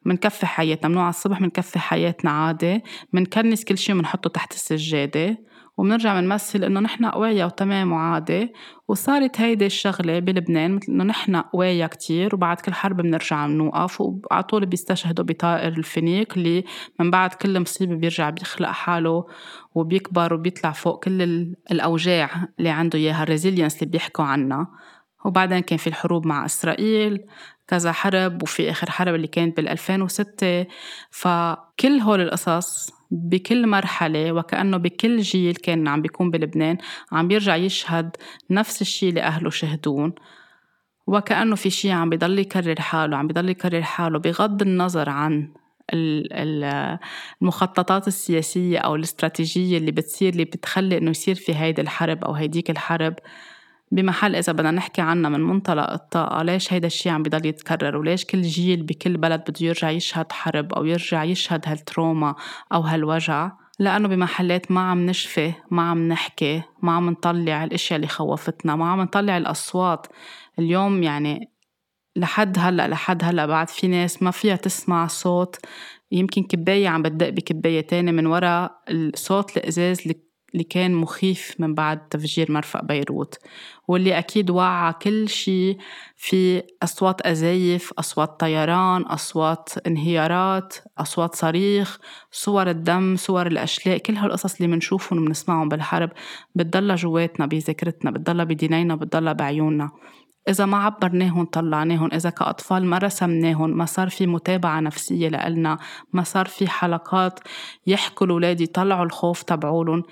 منكفي حياتنا منوع الصبح منكفي حياتنا عادي منكنس كل شي منحطه تحت السجادة. وبنرجع بنمثل إنه نحن قوية وتمام وعادي وصارت هيدي الشغلة بلبنان مثل إنه نحن قوية كتير وبعد كل حرب بنرجع بنوقف وعلى طول بيستشهدوا بطائر الفينيق اللي من بعد كل مصيبة بيرجع بيخلق حاله وبيكبر وبيطلع فوق كل الأوجاع اللي عنده إياها الريزيلينس اللي بيحكوا عنها. وبعدين كان في الحروب مع إسرائيل. كذا حرب وفي آخر حرب اللي كانت بال 2006 فكل هول القصص بكل مرحلة وكأنه بكل جيل كان عم بيكون بلبنان عم بيرجع يشهد نفس الشيء اللي أهله شهدون وكأنه في شيء عم بيضل يكرر حاله عم بيضل يكرر حاله بغض النظر عن المخططات السياسية أو الاستراتيجية اللي بتصير اللي بتخلي إنه يصير في هيدي الحرب أو هيديك الحرب. بمحل إذا بدنا نحكي عنها من منطلق الطاقة ليش هيدا الشيء عم بضل يتكرر؟ وليش كل جيل بكل بلد بده يرجع يشهد حرب أو يرجع يشهد هالتروما أو هالوجع؟ لأنه بمحلات ما عم نشفي ما عم نحكي ما عم نطلع الأشياء اللي خوفتنا ما عم نطلع الأصوات. اليوم يعني لحد هلأ لحد هلأ بعد في ناس ما فيها تسمع صوت. يمكن كباية عم بتدق بكباية تاني من وراء الصوت الإزاز اللي كان مخيف من بعد تفجير مرفأ بيروت واللي أكيد وعى كل شيء في أصوات أزايف أصوات طيران أصوات انهيارات أصوات صريخ صور الدم صور الأشلاء كل هالقصص اللي منشوفهم ومنسمعهم بالحرب بتضلها جواتنا بذاكرتنا بتضلها بدينينا بتضلها بعيوننا. إذا ما عبرناهم طلعناهم. إذا كأطفال ما رسمناهم ما صار في متابعة نفسية لإلنا ما صار في حلقات يحكوا الأولاد يطلعوا الخوف تبعولن.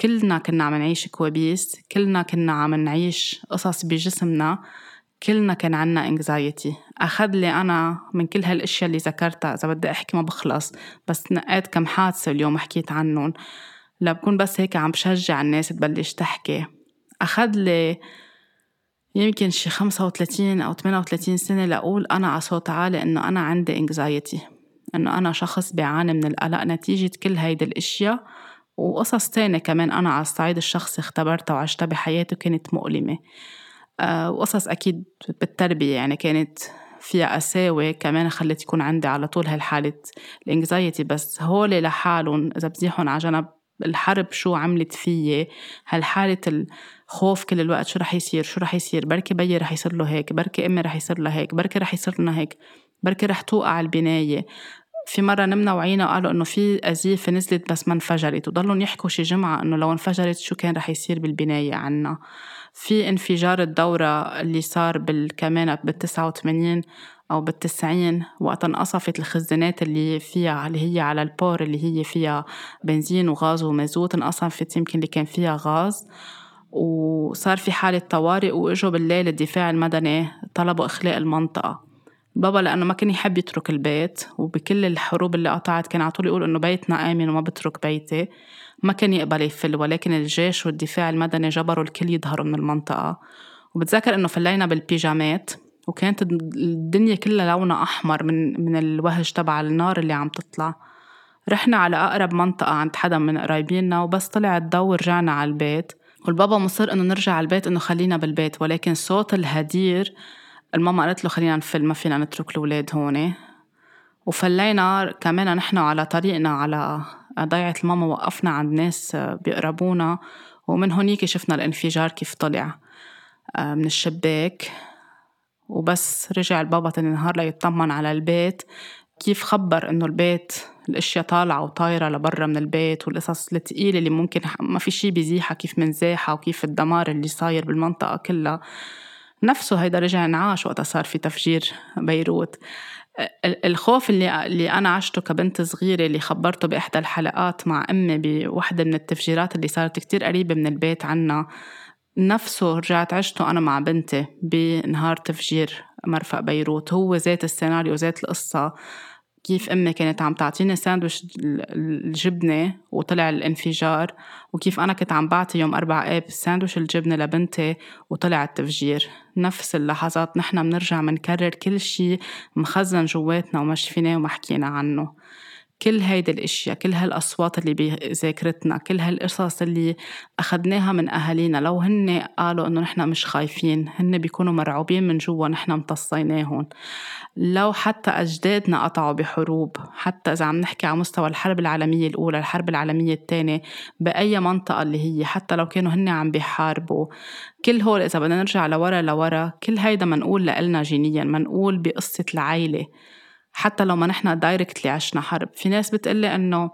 كلنا كنا عم نعيش كوابيس كلنا كنا عم نعيش قصص بجسمنا كلنا كان عنا anxiety أخذ لي أنا من كل هالأشياء اللي ذكرتها إذا بدي أحكي ما بخلص بس نقيت كم حادثة اليوم حكيت عنهم. لبكون بس هيك عم بشجع الناس تبلش تحكي. أخذ لي يمكن شي 35 أو 38 سنة لأقول أنا على صوت عالي إنه أنا عندي anxiety إنه أنا شخص بيعاني من القلق. نتيجة كل هيدي الأشياء وقصص تانية كمان أنا على الصعيد الشخصي اختبرتها وعشتها بحياتي كانت مؤلمة. أه وقصص أكيد بالتربية يعني كانت فيها قساوة كمان خلت يكون عندي على طول هالحالة الإنكزايتي بس هول لحالهم إذا بزيحهم على جنب الحرب شو عملت فيي هالحالة الخوف كل الوقت شو رح يصير شو رح يصير بركي بيي رح يصير له هيك بركي أمي رح يصير لها هيك بركي رح يصير لنا هيك بركي رح توقع البناية. في مرة نمنا وعينا وقالوا إنه في قذيفة نزلت بس ما انفجرت وضلوا يحكوا شي جمعة إنه لو انفجرت شو كان رح يصير بالبناية عنا. في انفجار الدورة اللي صار كمان بالتسعة وثمانين أو بالتسعين وقت انقصفت الخزانات اللي فيها اللي هي على البور اللي هي فيها بنزين وغاز ومازوت انقصفت يمكن اللي كان فيها غاز. وصار في حالة طوارئ وإجوا بالليل الدفاع المدني طلبوا إخلاء المنطقة. بابا لأنه ما كان يحب يترك البيت وبكل الحروب اللي قطعت كان على طول يقول إنه بيتنا آمن وما بترك بيتي. ما كان يقبل يفل ولكن الجيش والدفاع المدني جبروا الكل يظهروا من المنطقة. وبتذكر إنه فلينا بالبيجامات وكانت الدنيا كلها لونها أحمر من من الوهج تبع النار اللي عم تطلع. رحنا على أقرب منطقة عند حدا من قرايبينا وبس طلع الضوء رجعنا على البيت. والبابا مصر إنه نرجع على البيت إنه خلينا بالبيت ولكن صوت الهدير الماما قالت له خلينا نفل ما فينا نترك الأولاد هون. وفلينا كمان نحن على طريقنا على ضيعة الماما وقفنا عند ناس بيقربونا ومن هونيك شفنا الانفجار كيف طلع آه، من الشباك. وبس رجع البابا تاني نهار ليطمن على البيت كيف خبر إنه البيت الأشياء طالعة وطايرة لبرا من البيت والقصص الثقيلة اللي ممكن ما في شي بيزيحها كيف منزاحها وكيف الدمار اللي صاير بالمنطقة كلها. نفسه هيدا رجع انعاش وقتها صار في تفجير بيروت. الخوف اللي اللي أنا عشته كبنت صغيرة اللي خبرته بإحدى الحلقات مع أمي بوحدة من التفجيرات اللي صارت كتير قريبة من البيت عنا نفسه رجعت عشته أنا مع بنتي بنهار تفجير مرفأ بيروت. هو ذات السيناريو ذات القصة. كيف أمي كانت عم تعطيني ساندويش الجبنة وطلع الانفجار وكيف أنا كنت عم بعطي يوم أربع آب ساندويش الجبنة لبنتي وطلع التفجير. نفس اللحظات نحن بنرجع منكرر كل شي مخزن جواتنا وما شفيناه وما حكينا عنه. كل هيدي الإشياء كل هالأصوات اللي بذاكرتنا كل هالقصص اللي أخذناها من أهالينا لو هن قالوا إنه نحن مش خايفين هن بيكونوا مرعوبين من جوا نحن امتصيناهم لو حتى أجدادنا قطعوا بحروب حتى إذا عم نحكي على مستوى الحرب العالمية الأولى الحرب العالمية الثانية بأي منطقة اللي هي حتى لو كانوا هن عم بيحاربوا كل هول إذا بدنا نرجع لورا لورا كل هيدا منقول لنا جينيا منقول بقصة العائله حتى لو ما نحن دايركتلي عشنا حرب. في ناس بتقلي إنه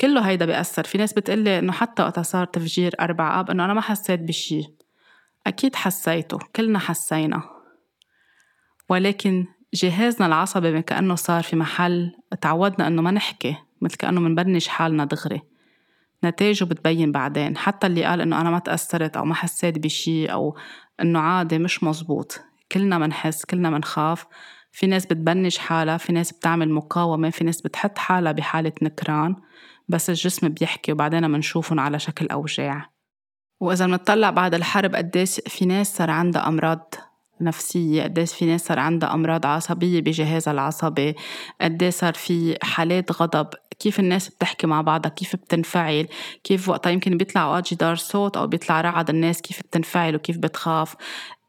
كله هيدا بيأثر. في ناس بتقلي إنه حتى وقت صار تفجير أربع آب إنه أنا ما حسيت بشي. أكيد حسيته. كلنا حسينا. ولكن جهازنا العصبي كأنه صار في محل تعودنا إنه ما نحكي مثل كأنه منبنش حالنا دغري. نتائجه بتبين بعدين. حتى اللي قال إنه أنا ما تأثرت أو ما حسيت بشي أو إنه عادي مش مزبوط. كلنا منحس كلنا منخاف في ناس بتبنج حالها في ناس بتعمل مقاومة في ناس بتحط حالها بحالة نكران بس الجسم بيحكي وبعدين منشوفهم على شكل أوجاع. وإذا بنطلع بعد الحرب قديش في ناس صار عندها أمراض نفسية قديش في ناس صار عندها أمراض عصبية بجهازها العصبي قديش صار في حالات غضب كيف الناس بتحكي مع بعضها كيف بتنفعل كيف وقتها يمكن بيطلع أوقات جدار صوت أو بيطلع رعد الناس كيف بتنفعل وكيف بتخاف.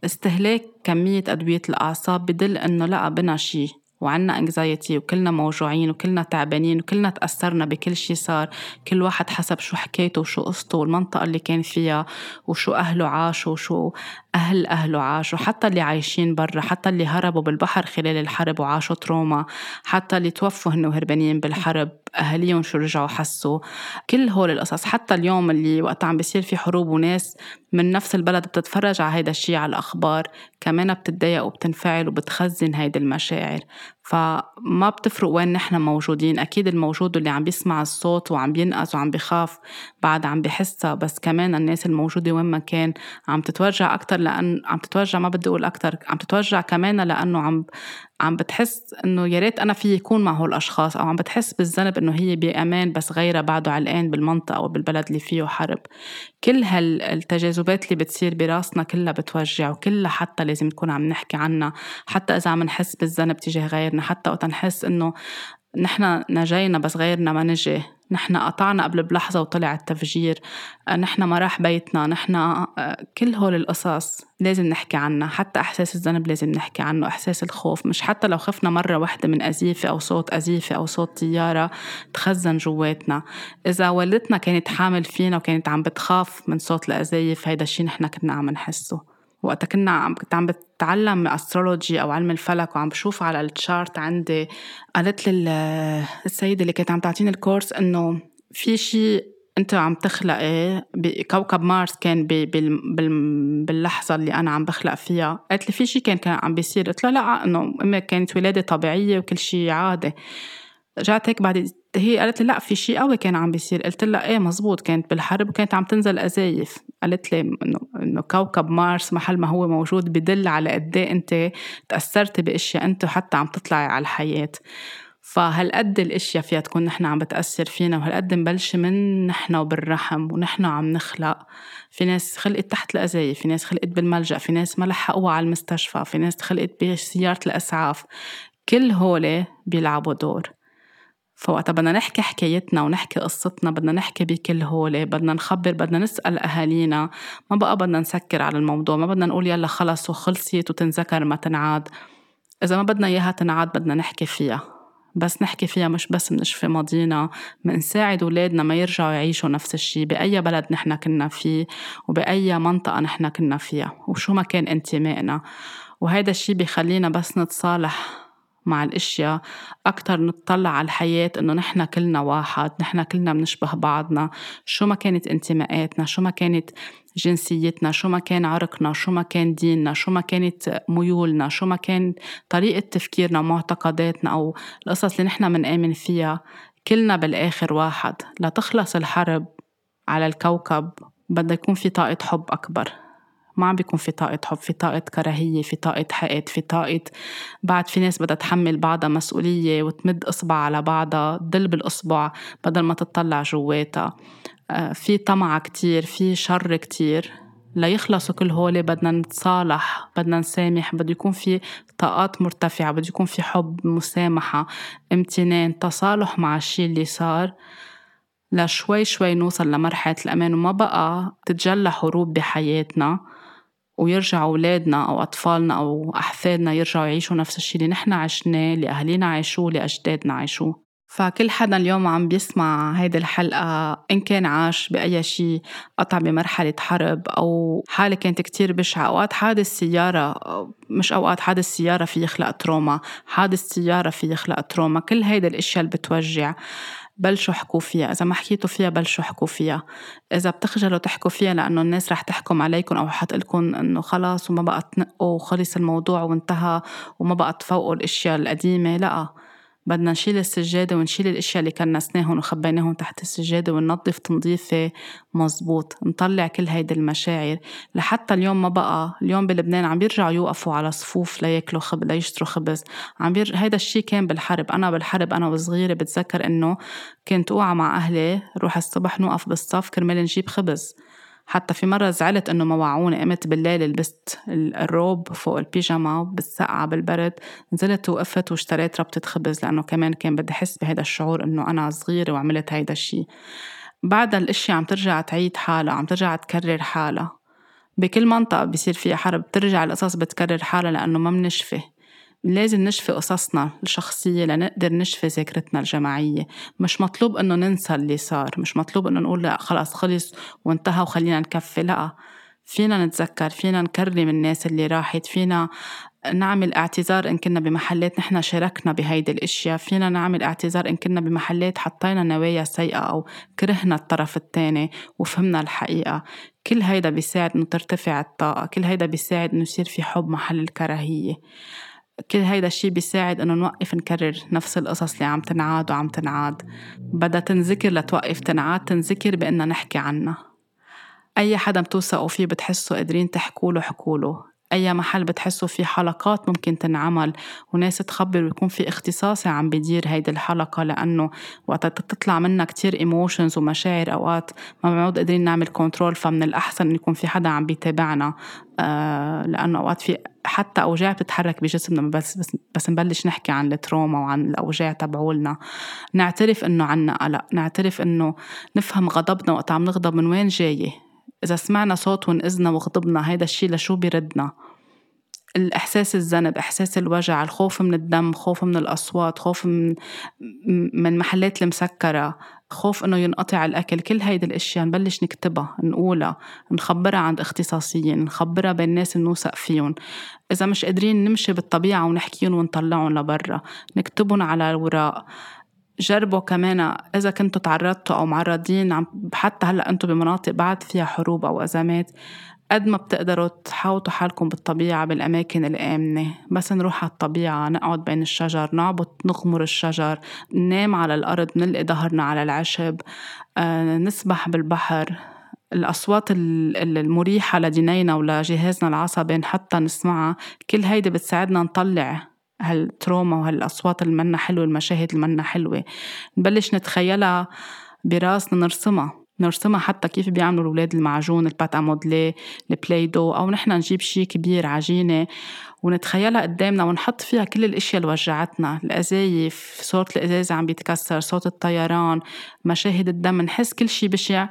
استهلاك كمية أدوية الأعصاب بدل إنه لأ بنا شي وعنا انكزايتي وكلنا موجوعين وكلنا تعبانين وكلنا تأثرنا بكل شي صار. كل واحد حسب شو حكايته وشو قصته والمنطقة اللي كان فيها وشو أهله عاشوا وشو أهل أهله عاشوا حتى اللي عايشين برا حتى اللي هربوا بالبحر خلال الحرب وعاشوا تروما حتى اللي توفوا هن وهربانين بالحرب أهاليهم شو رجعوا حسوا. كل هول القصص حتى اليوم اللي وقت عم بيصير في حروب وناس من نفس البلد بتتفرج على هيدا الشيء على الأخبار كمان بتتضايق وبتنفعل وبتخزن هيدي المشاعر. فما بتفرق وين نحن موجودين. أكيد الموجود اللي عم بيسمع الصوت وعم بينقذ وعم بخاف بعد عم بحسها بس كمان الناس الموجودة وين ما كان عم تتوجع أكتر لأن عم تتوجع ما بدي أقول أكتر عم تتوجع كمان لأنه عم عم بتحس إنه يا ريت أنا في يكون مع هول الاشخاص أو عم بتحس بالذنب إنه هي بأمان بس غيرها بعده علقان بالمنطقة أو بالبلد اللي فيه حرب. كل هالتجاذبات اللي بتصير براسنا كلها بتوجع وكلها حتى لازم نكون عم نحكي عنها حتى إذا عم نحس بالذنب تجاه غيرنا حتى وقت نحس إنه نحن نجينا بس غيرنا ما نجي. نحن قطعنا قبل بلحظة وطلع التفجير. نحن ما راح بيتنا. نحن كل هول القصص لازم نحكي عنها. حتى إحساس الذنب لازم نحكي عنه. إحساس الخوف. مش حتى لو خفنا مرة واحدة من أزيفة أو صوت أزيفة أو صوت طيارة تخزن جواتنا. إذا والدتنا كانت حامل فينا وكانت عم بتخاف من صوت القذايف هيدا الشي نحن كنا عم نحسه. وقتها كنا عم كنت عم بتعلم astrology أو علم الفلك وعم بشوف على ال chart عندي قالت لي السيدة اللي كانت عم تعطيني ال course إنه في شيء أنت عم تخلقي بكوكب مارس كان باللحظة اللي أنا عم بخلق فيها. قالت لي في شيء كان كان عم بيصير. قلت لها لا إنه كانت ولادة طبيعية وكل شيء عادي. رجعت هيك بعد هي قالت لي لا في شيء قوي كان عم بيصير. قلت لها إيه مزبوط كانت بالحرب وكانت عم تنزل أزايف. قالت لي إنه إنه كوكب مارس محل ما هو موجود بدل على قد إيه أنت تاثرتي بأشياء أنت حتى عم تطلعي على الحياة. فهالقد الأشياء فيها تكون نحن عم بتأثر فينا وهالقد مبلشه من نحن وبالرحم ونحن عم نخلق. في ناس خلقت تحت الأزايف في ناس خلقت بالملجأ في ناس ما لحقوها على المستشفى في ناس خلقت بسيارة الإسعاف. كل هول بيلعبوا دور. فوقتها بدنا نحكي حكايتنا ونحكي قصتنا بدنا نحكي بكل هولة بدنا نخبر بدنا نسأل أهالينا. ما بقى بدنا نسكر على الموضوع ما بدنا نقول يلا خلص وخلصت وتنذكر ما تنعاد. إذا ما بدنا إياها تنعاد بدنا نحكي فيها. بس نحكي فيها مش بس منشفي ماضينا منساعد أولادنا ما يرجعوا يعيشوا نفس الشي. بأي بلد نحن كنا فيه وبأي منطقة نحن كنا فيها. وشو ما كان انتمائنا. وهيدا الشي بيخلينا بس نتصالح مع الأشياء أكثر نطلع على الحياة إنه نحن كلنا واحد نحن كلنا بنشبه بعضنا. شو ما كانت انتماءاتنا شو ما كانت جنسيتنا شو ما كان عرقنا شو ما كان ديننا شو ما كانت ميولنا شو ما كان طريقة تفكيرنا ومعتقداتنا أو القصص اللي نحن منآمن فيها كلنا بالآخر واحد. لتخلص الحرب على الكوكب بدها يكون في طاقة حب أكبر. ما عم بيكون في طاقة حب في طاقة كراهية في طاقة حقد في طاقة بعد في ناس بدها تحمل بعضها مسؤولية وتمد إصبع على بعضها تدل بالإصبع بدل ما تطلع جواتها. آه، في طمع كتير في شر كتير. ليخلصوا كل هول بدنا نتصالح بدنا نسامح بده يكون في طاقات مرتفعة بده يكون في حب مسامحة امتنان تصالح مع الشي اللي صار. لشوي شوي نوصل لمرحلة الأمان وما بقى تتجلى حروب بحياتنا. ويرجع أولادنا أو أطفالنا أو أحفادنا يرجعوا يعيشوا نفس الشيء اللي نحن عشناه اللي أهالينا عاشوه اللي أجدادنا عاشوه. فكل حدا اليوم عم بيسمع هيدي الحلقة إن كان عاش بأي شيء قطع بمرحلة حرب أو حالة كانت كتير بشعة أوقات حادث سيارة مش أوقات حادث سيارة في يخلق تروما حادث سيارة في يخلق تروما كل هيدي الأشياء اللي بتوجع. بلشوا حكوا فيها. إذا ما حكيتوا فيها بلشوا حكوا فيها. إذا بتخجلوا تحكوا فيها لأنه الناس رح تحكم عليكم أو حتقلكم إنه خلاص وما بقى تنقوا وخلص الموضوع وانتهى وما بقى تفوقوا الأشياء القديمة. لأ. بدنا نشيل السجادة ونشيل الأشياء اللي كنسناهم وخبيناهم تحت السجادة وننظف تنظيفة مزبوط نطلع كل هيدي المشاعر لحتى اليوم ما بقى اليوم بلبنان عم بيرجعوا يوقفوا على صفوف لياكلوا خبز ليشتروا خبز عم بير... هيدا الشيء كان بالحرب أنا بالحرب أنا وصغيرة بتذكر إنه كنت أوعى مع أهلي روح الصبح نوقف بالصف كرمال نجيب خبز. حتى في مرة زعلت إنه ما وعوني. قمت بالليل لبست الروب فوق البيجاما بالسقعة بالبرد نزلت وقفت واشتريت ربطة خبز لأنه كمان كان بدي أحس بهذا الشعور إنه أنا صغيرة وعملت هيدا الشي. بعد الاشياء عم ترجع تعيد حالها عم ترجع تكرر حالها. بكل منطقة بيصير فيها حرب بترجع القصص بتكرر حالها لأنه ما منشفي لازم نشفي قصصنا الشخصية لنقدر نشفي ذاكرتنا الجماعية. مش مطلوب إنه ننسى اللي صار مش مطلوب إنه نقول لا خلاص خلص وانتهى وخلينا نكفي. لا فينا نتذكر فينا نكرم الناس اللي راحت فينا نعمل اعتذار إن كنا بمحلات نحن شاركنا بهيدي الأشياء فينا نعمل اعتذار إن كنا بمحلات حطينا نوايا سيئة أو كرهنا الطرف الثاني وفهمنا الحقيقة. كل هيدا بيساعد إنه ترتفع الطاقة كل هيدا بيساعد إنه يصير في حب محل الكراهية. كل هيدا الشي بيساعد إنه نوقف نكرر نفس القصص اللي عم تنعاد وعم تنعاد. بدها تنذكر لتوقف تنعاد تنذكر بأننا نحكي عنها. أي حدا بتوثقوا فيه بتحسوا قادرين تحكوا له حكوا له. أي محل بتحسوا في حلقات ممكن تنعمل وناس تخبر ويكون في اختصاصي عم بدير هيدي الحلقة لأنه وقت تطلع منا كتير emotions ومشاعر أوقات ما بنعود قادرين نعمل control فمن الأحسن إنه يكون في حدا عم بيتابعنا آه لأنه أوقات في حتى أوجاع بتتحرك بجسمنا بس بس, بس نبلش نحكي عن التروما وعن الأوجاع تبعولنا. نعترف إنه عنا قلق نعترف إنه نفهم غضبنا وقت عم نغضب من وين جاي إذا سمعنا صوت ونقزنا وغضبنا هيدا الشي لشو بيردنا؟ الإحساس الذنب إحساس الوجع الخوف من الدم خوف من الأصوات خوف من من محلات المسكرة خوف إنه ينقطع الأكل كل هيدي الأشياء نبلش نكتبها نقولها نخبرها عند اختصاصيين نخبرها بين الناس نوثق فيهم. إذا مش قادرين نمشي بالطبيعة ونحكيهم ونطلعهم لبرا نكتبهم على الوراق. جربوا كمان إذا كنتوا تعرضتوا أو معرضين حتى هلأ أنتوا بمناطق بعد فيها حروب أو أزمات قد ما بتقدروا تحاوطوا حالكم بالطبيعة بالأماكن الآمنة. بس نروح على الطبيعة نقعد بين الشجر نعبط نغمر الشجر ننام على الأرض نلقي ظهرنا على العشب آه، نسبح بالبحر. الأصوات المريحة لدينينا ولجهازنا العصبي نحطها نسمعها. كل هيدي بتساعدنا نطلع هال trauma وهالأصوات المنا حلوة المشاهد المنا حلوة. نبلش نتخيلها براسنا نرسمها. نرسمها حتى كيف بيعملوا الأولاد المعجون ال pâte à modeler ال Play-Doh أو نحن نجيب شي كبير عجينة. ونتخيلها قدامنا ونحط فيها كل الأشياء اللي وجعتنا. القذايف صوت الازاز عم بيتكسر صوت الطيران مشاهد الدم. نحس كل شي بشع.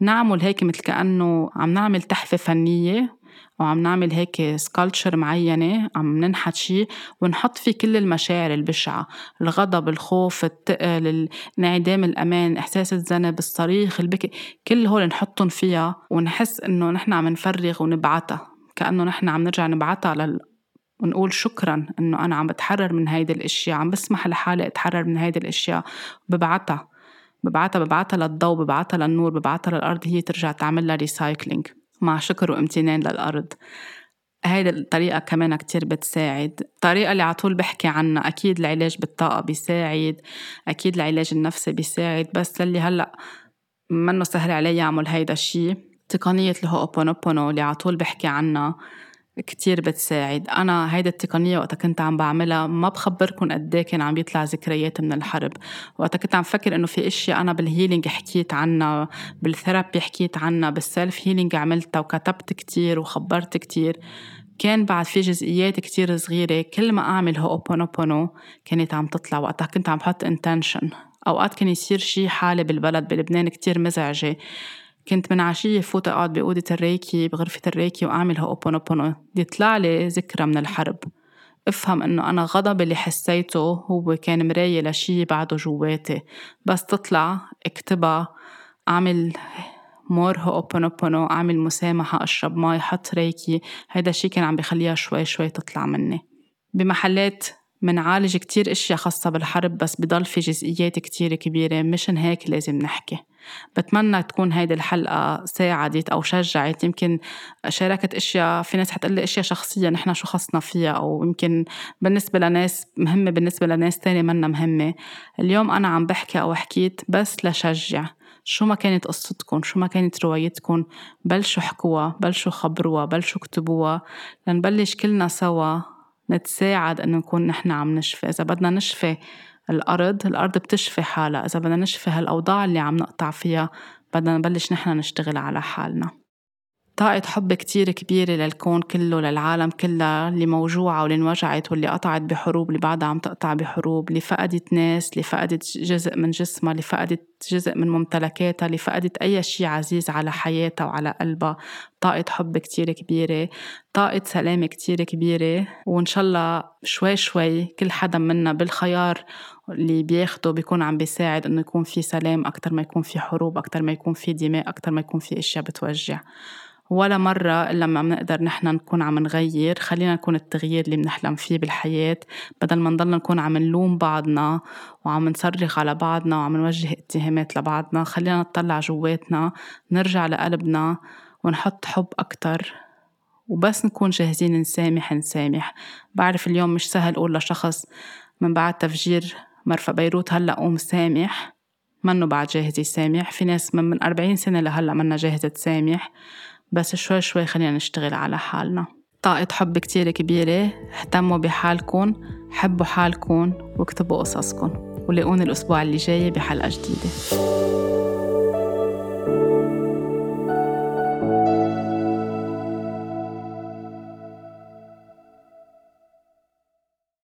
نعمل هيك مثل كأنه عم نعمل تحفة فنية. وعم نعمل هيك سكالتشر معينة عم ننحت شيء ونحط فيه كل المشاعر البشعة الغضب الخوف التقل انعدام الأمان إحساس الذنب الصريخ البكي كل هول نحطهم فيها ونحس إنه نحن عم نفرغ ونبعتها كأنه نحن عم نرجع نبعتها لل ونقول شكرا إنه أنا عم بتحرر من هيدي الأشياء عم بسمح لحالي أتحرر من هيدي الأشياء ببعتها ببعتها ببعتها للضوء ببعتها للنور ببعتها للأرض هي ترجع تعمل لها recycling مع شكر وامتنان للأرض. هيدي الطريقة كمان كتير بتساعد. الطريقة اللي عطول بحكي عنها أكيد العلاج بالطاقة بيساعد أكيد العلاج النفسي بيساعد بس للي هلأ منه سهل عليه يعمل هيدا الشي. تقنية الهوبونوبونو اللي عطول بحكي عنها كتير بتساعد. أنا هيدا التقنية وقتا كنت عم بعملها ما بخبركن قد إيه كان عم بيطلع ذكريات من الحرب. وقتا كنت عم فكر إنه في أشياء أنا بال healing حكيت عنها بال therapy حكيت عنها بال self healing عملتها وكتبت كتير وخبرت كتير. كان بعد في جزئيات كتير صغيرة كل ما أعمل هوبونوبونو كانت عم تطلع. وقتها كنت عم بحط intention أوقات كان يصير شي حالة بالبلد بلبنان كتير مزعجة. كنت من عشية فوت أقعد بأوضة الريكي بغرفة الريكي وأعمل هوبونوبونو يطلع لي ذكرى من الحرب. افهم إنه أنا غضب اللي حسيته هو كان مراية لشي بعده جواتي. بس تطلع اكتبها أعمل more هوبونوبونو اعمل مسامحة أشرب مي حط ريكي. هيدا الشي كان عم بخليها شوي شوي تطلع مني. بمحلات منعالج كتير إشياء خاصة بالحرب بس بضل في جزئيات كتير كبيرة مشان هيك لازم نحكي. بتمنى تكون هيدي الحلقة ساعدت أو شجعت. يمكن شاركت أشياء في ناس حتقلي أشياء شخصية نحن شو خصنا فيها أو يمكن بالنسبة لناس مهمة بالنسبة لناس تانية منا مهمة. اليوم أنا عم بحكي أو حكيت بس لشجع. شو ما كانت قصتكم شو ما كانت روايتكم بلشوا حكوها بلشوا خبروها بلشوا اكتبوها. لنبلش كلنا سوا. نتساعد انه نكون نحن عم نشفي. إذا بدنا نشفي الأرض الأرض بتشفي حالها. إذا بدنا نشفي هالأوضاع اللي عم نقطع فيها بدنا نبلش نحن نشتغل على حالنا. طاقة حب كتير كبيرة للكون كله للعالم كلها اللي موجوعة واللي انوجعت واللي قطعت بحروب اللي بعدها عم تقطع بحروب اللي فقدت ناس اللي فقدت جزء من جسمها اللي فقدت جزء من ممتلكاتها اللي فقدت أي شيء عزيز على حياتها وعلى قلبها. طاقة حب كتير كبيرة طاقة سلام كتير كبيرة. وإن شاء الله شوي شوي كل حدا منا بالخيار اللي بياخده بيكون عم بيساعد إنه يكون في سلام أكتر ما يكون في حروب أكتر ما يكون في دماء أكتر ما يكون في أشياء بتوجع. ولا مرة إلا ما بنقدر نحن نكون عم نغير. خلينا نكون التغيير اللي بنحلم فيه بالحياة. بدل ما نضلنا نكون عم نلوم بعضنا وعم نصرخ على بعضنا وعم نوجه اتهامات لبعضنا خلينا نطلع جواتنا نرجع لقلبنا ونحط حب أكتر. وبس نكون جاهزين نسامح نسامح. بعرف اليوم مش سهل أقول لشخص من بعد تفجير مرفأ بيروت هلأ قوم سامح. منه بعد جاهز يسامح. في ناس من, من أربعين سنة لهلأ منا جاهزة تسامح. بس شوي شوي خلينا نشتغل على حالنا. طاقة حب كتير كبيرة اهتموا بحالكم حبوا حالكم واكتبوا قصصكم ولاقوني الأسبوع اللي جاي بحلقة جديدة.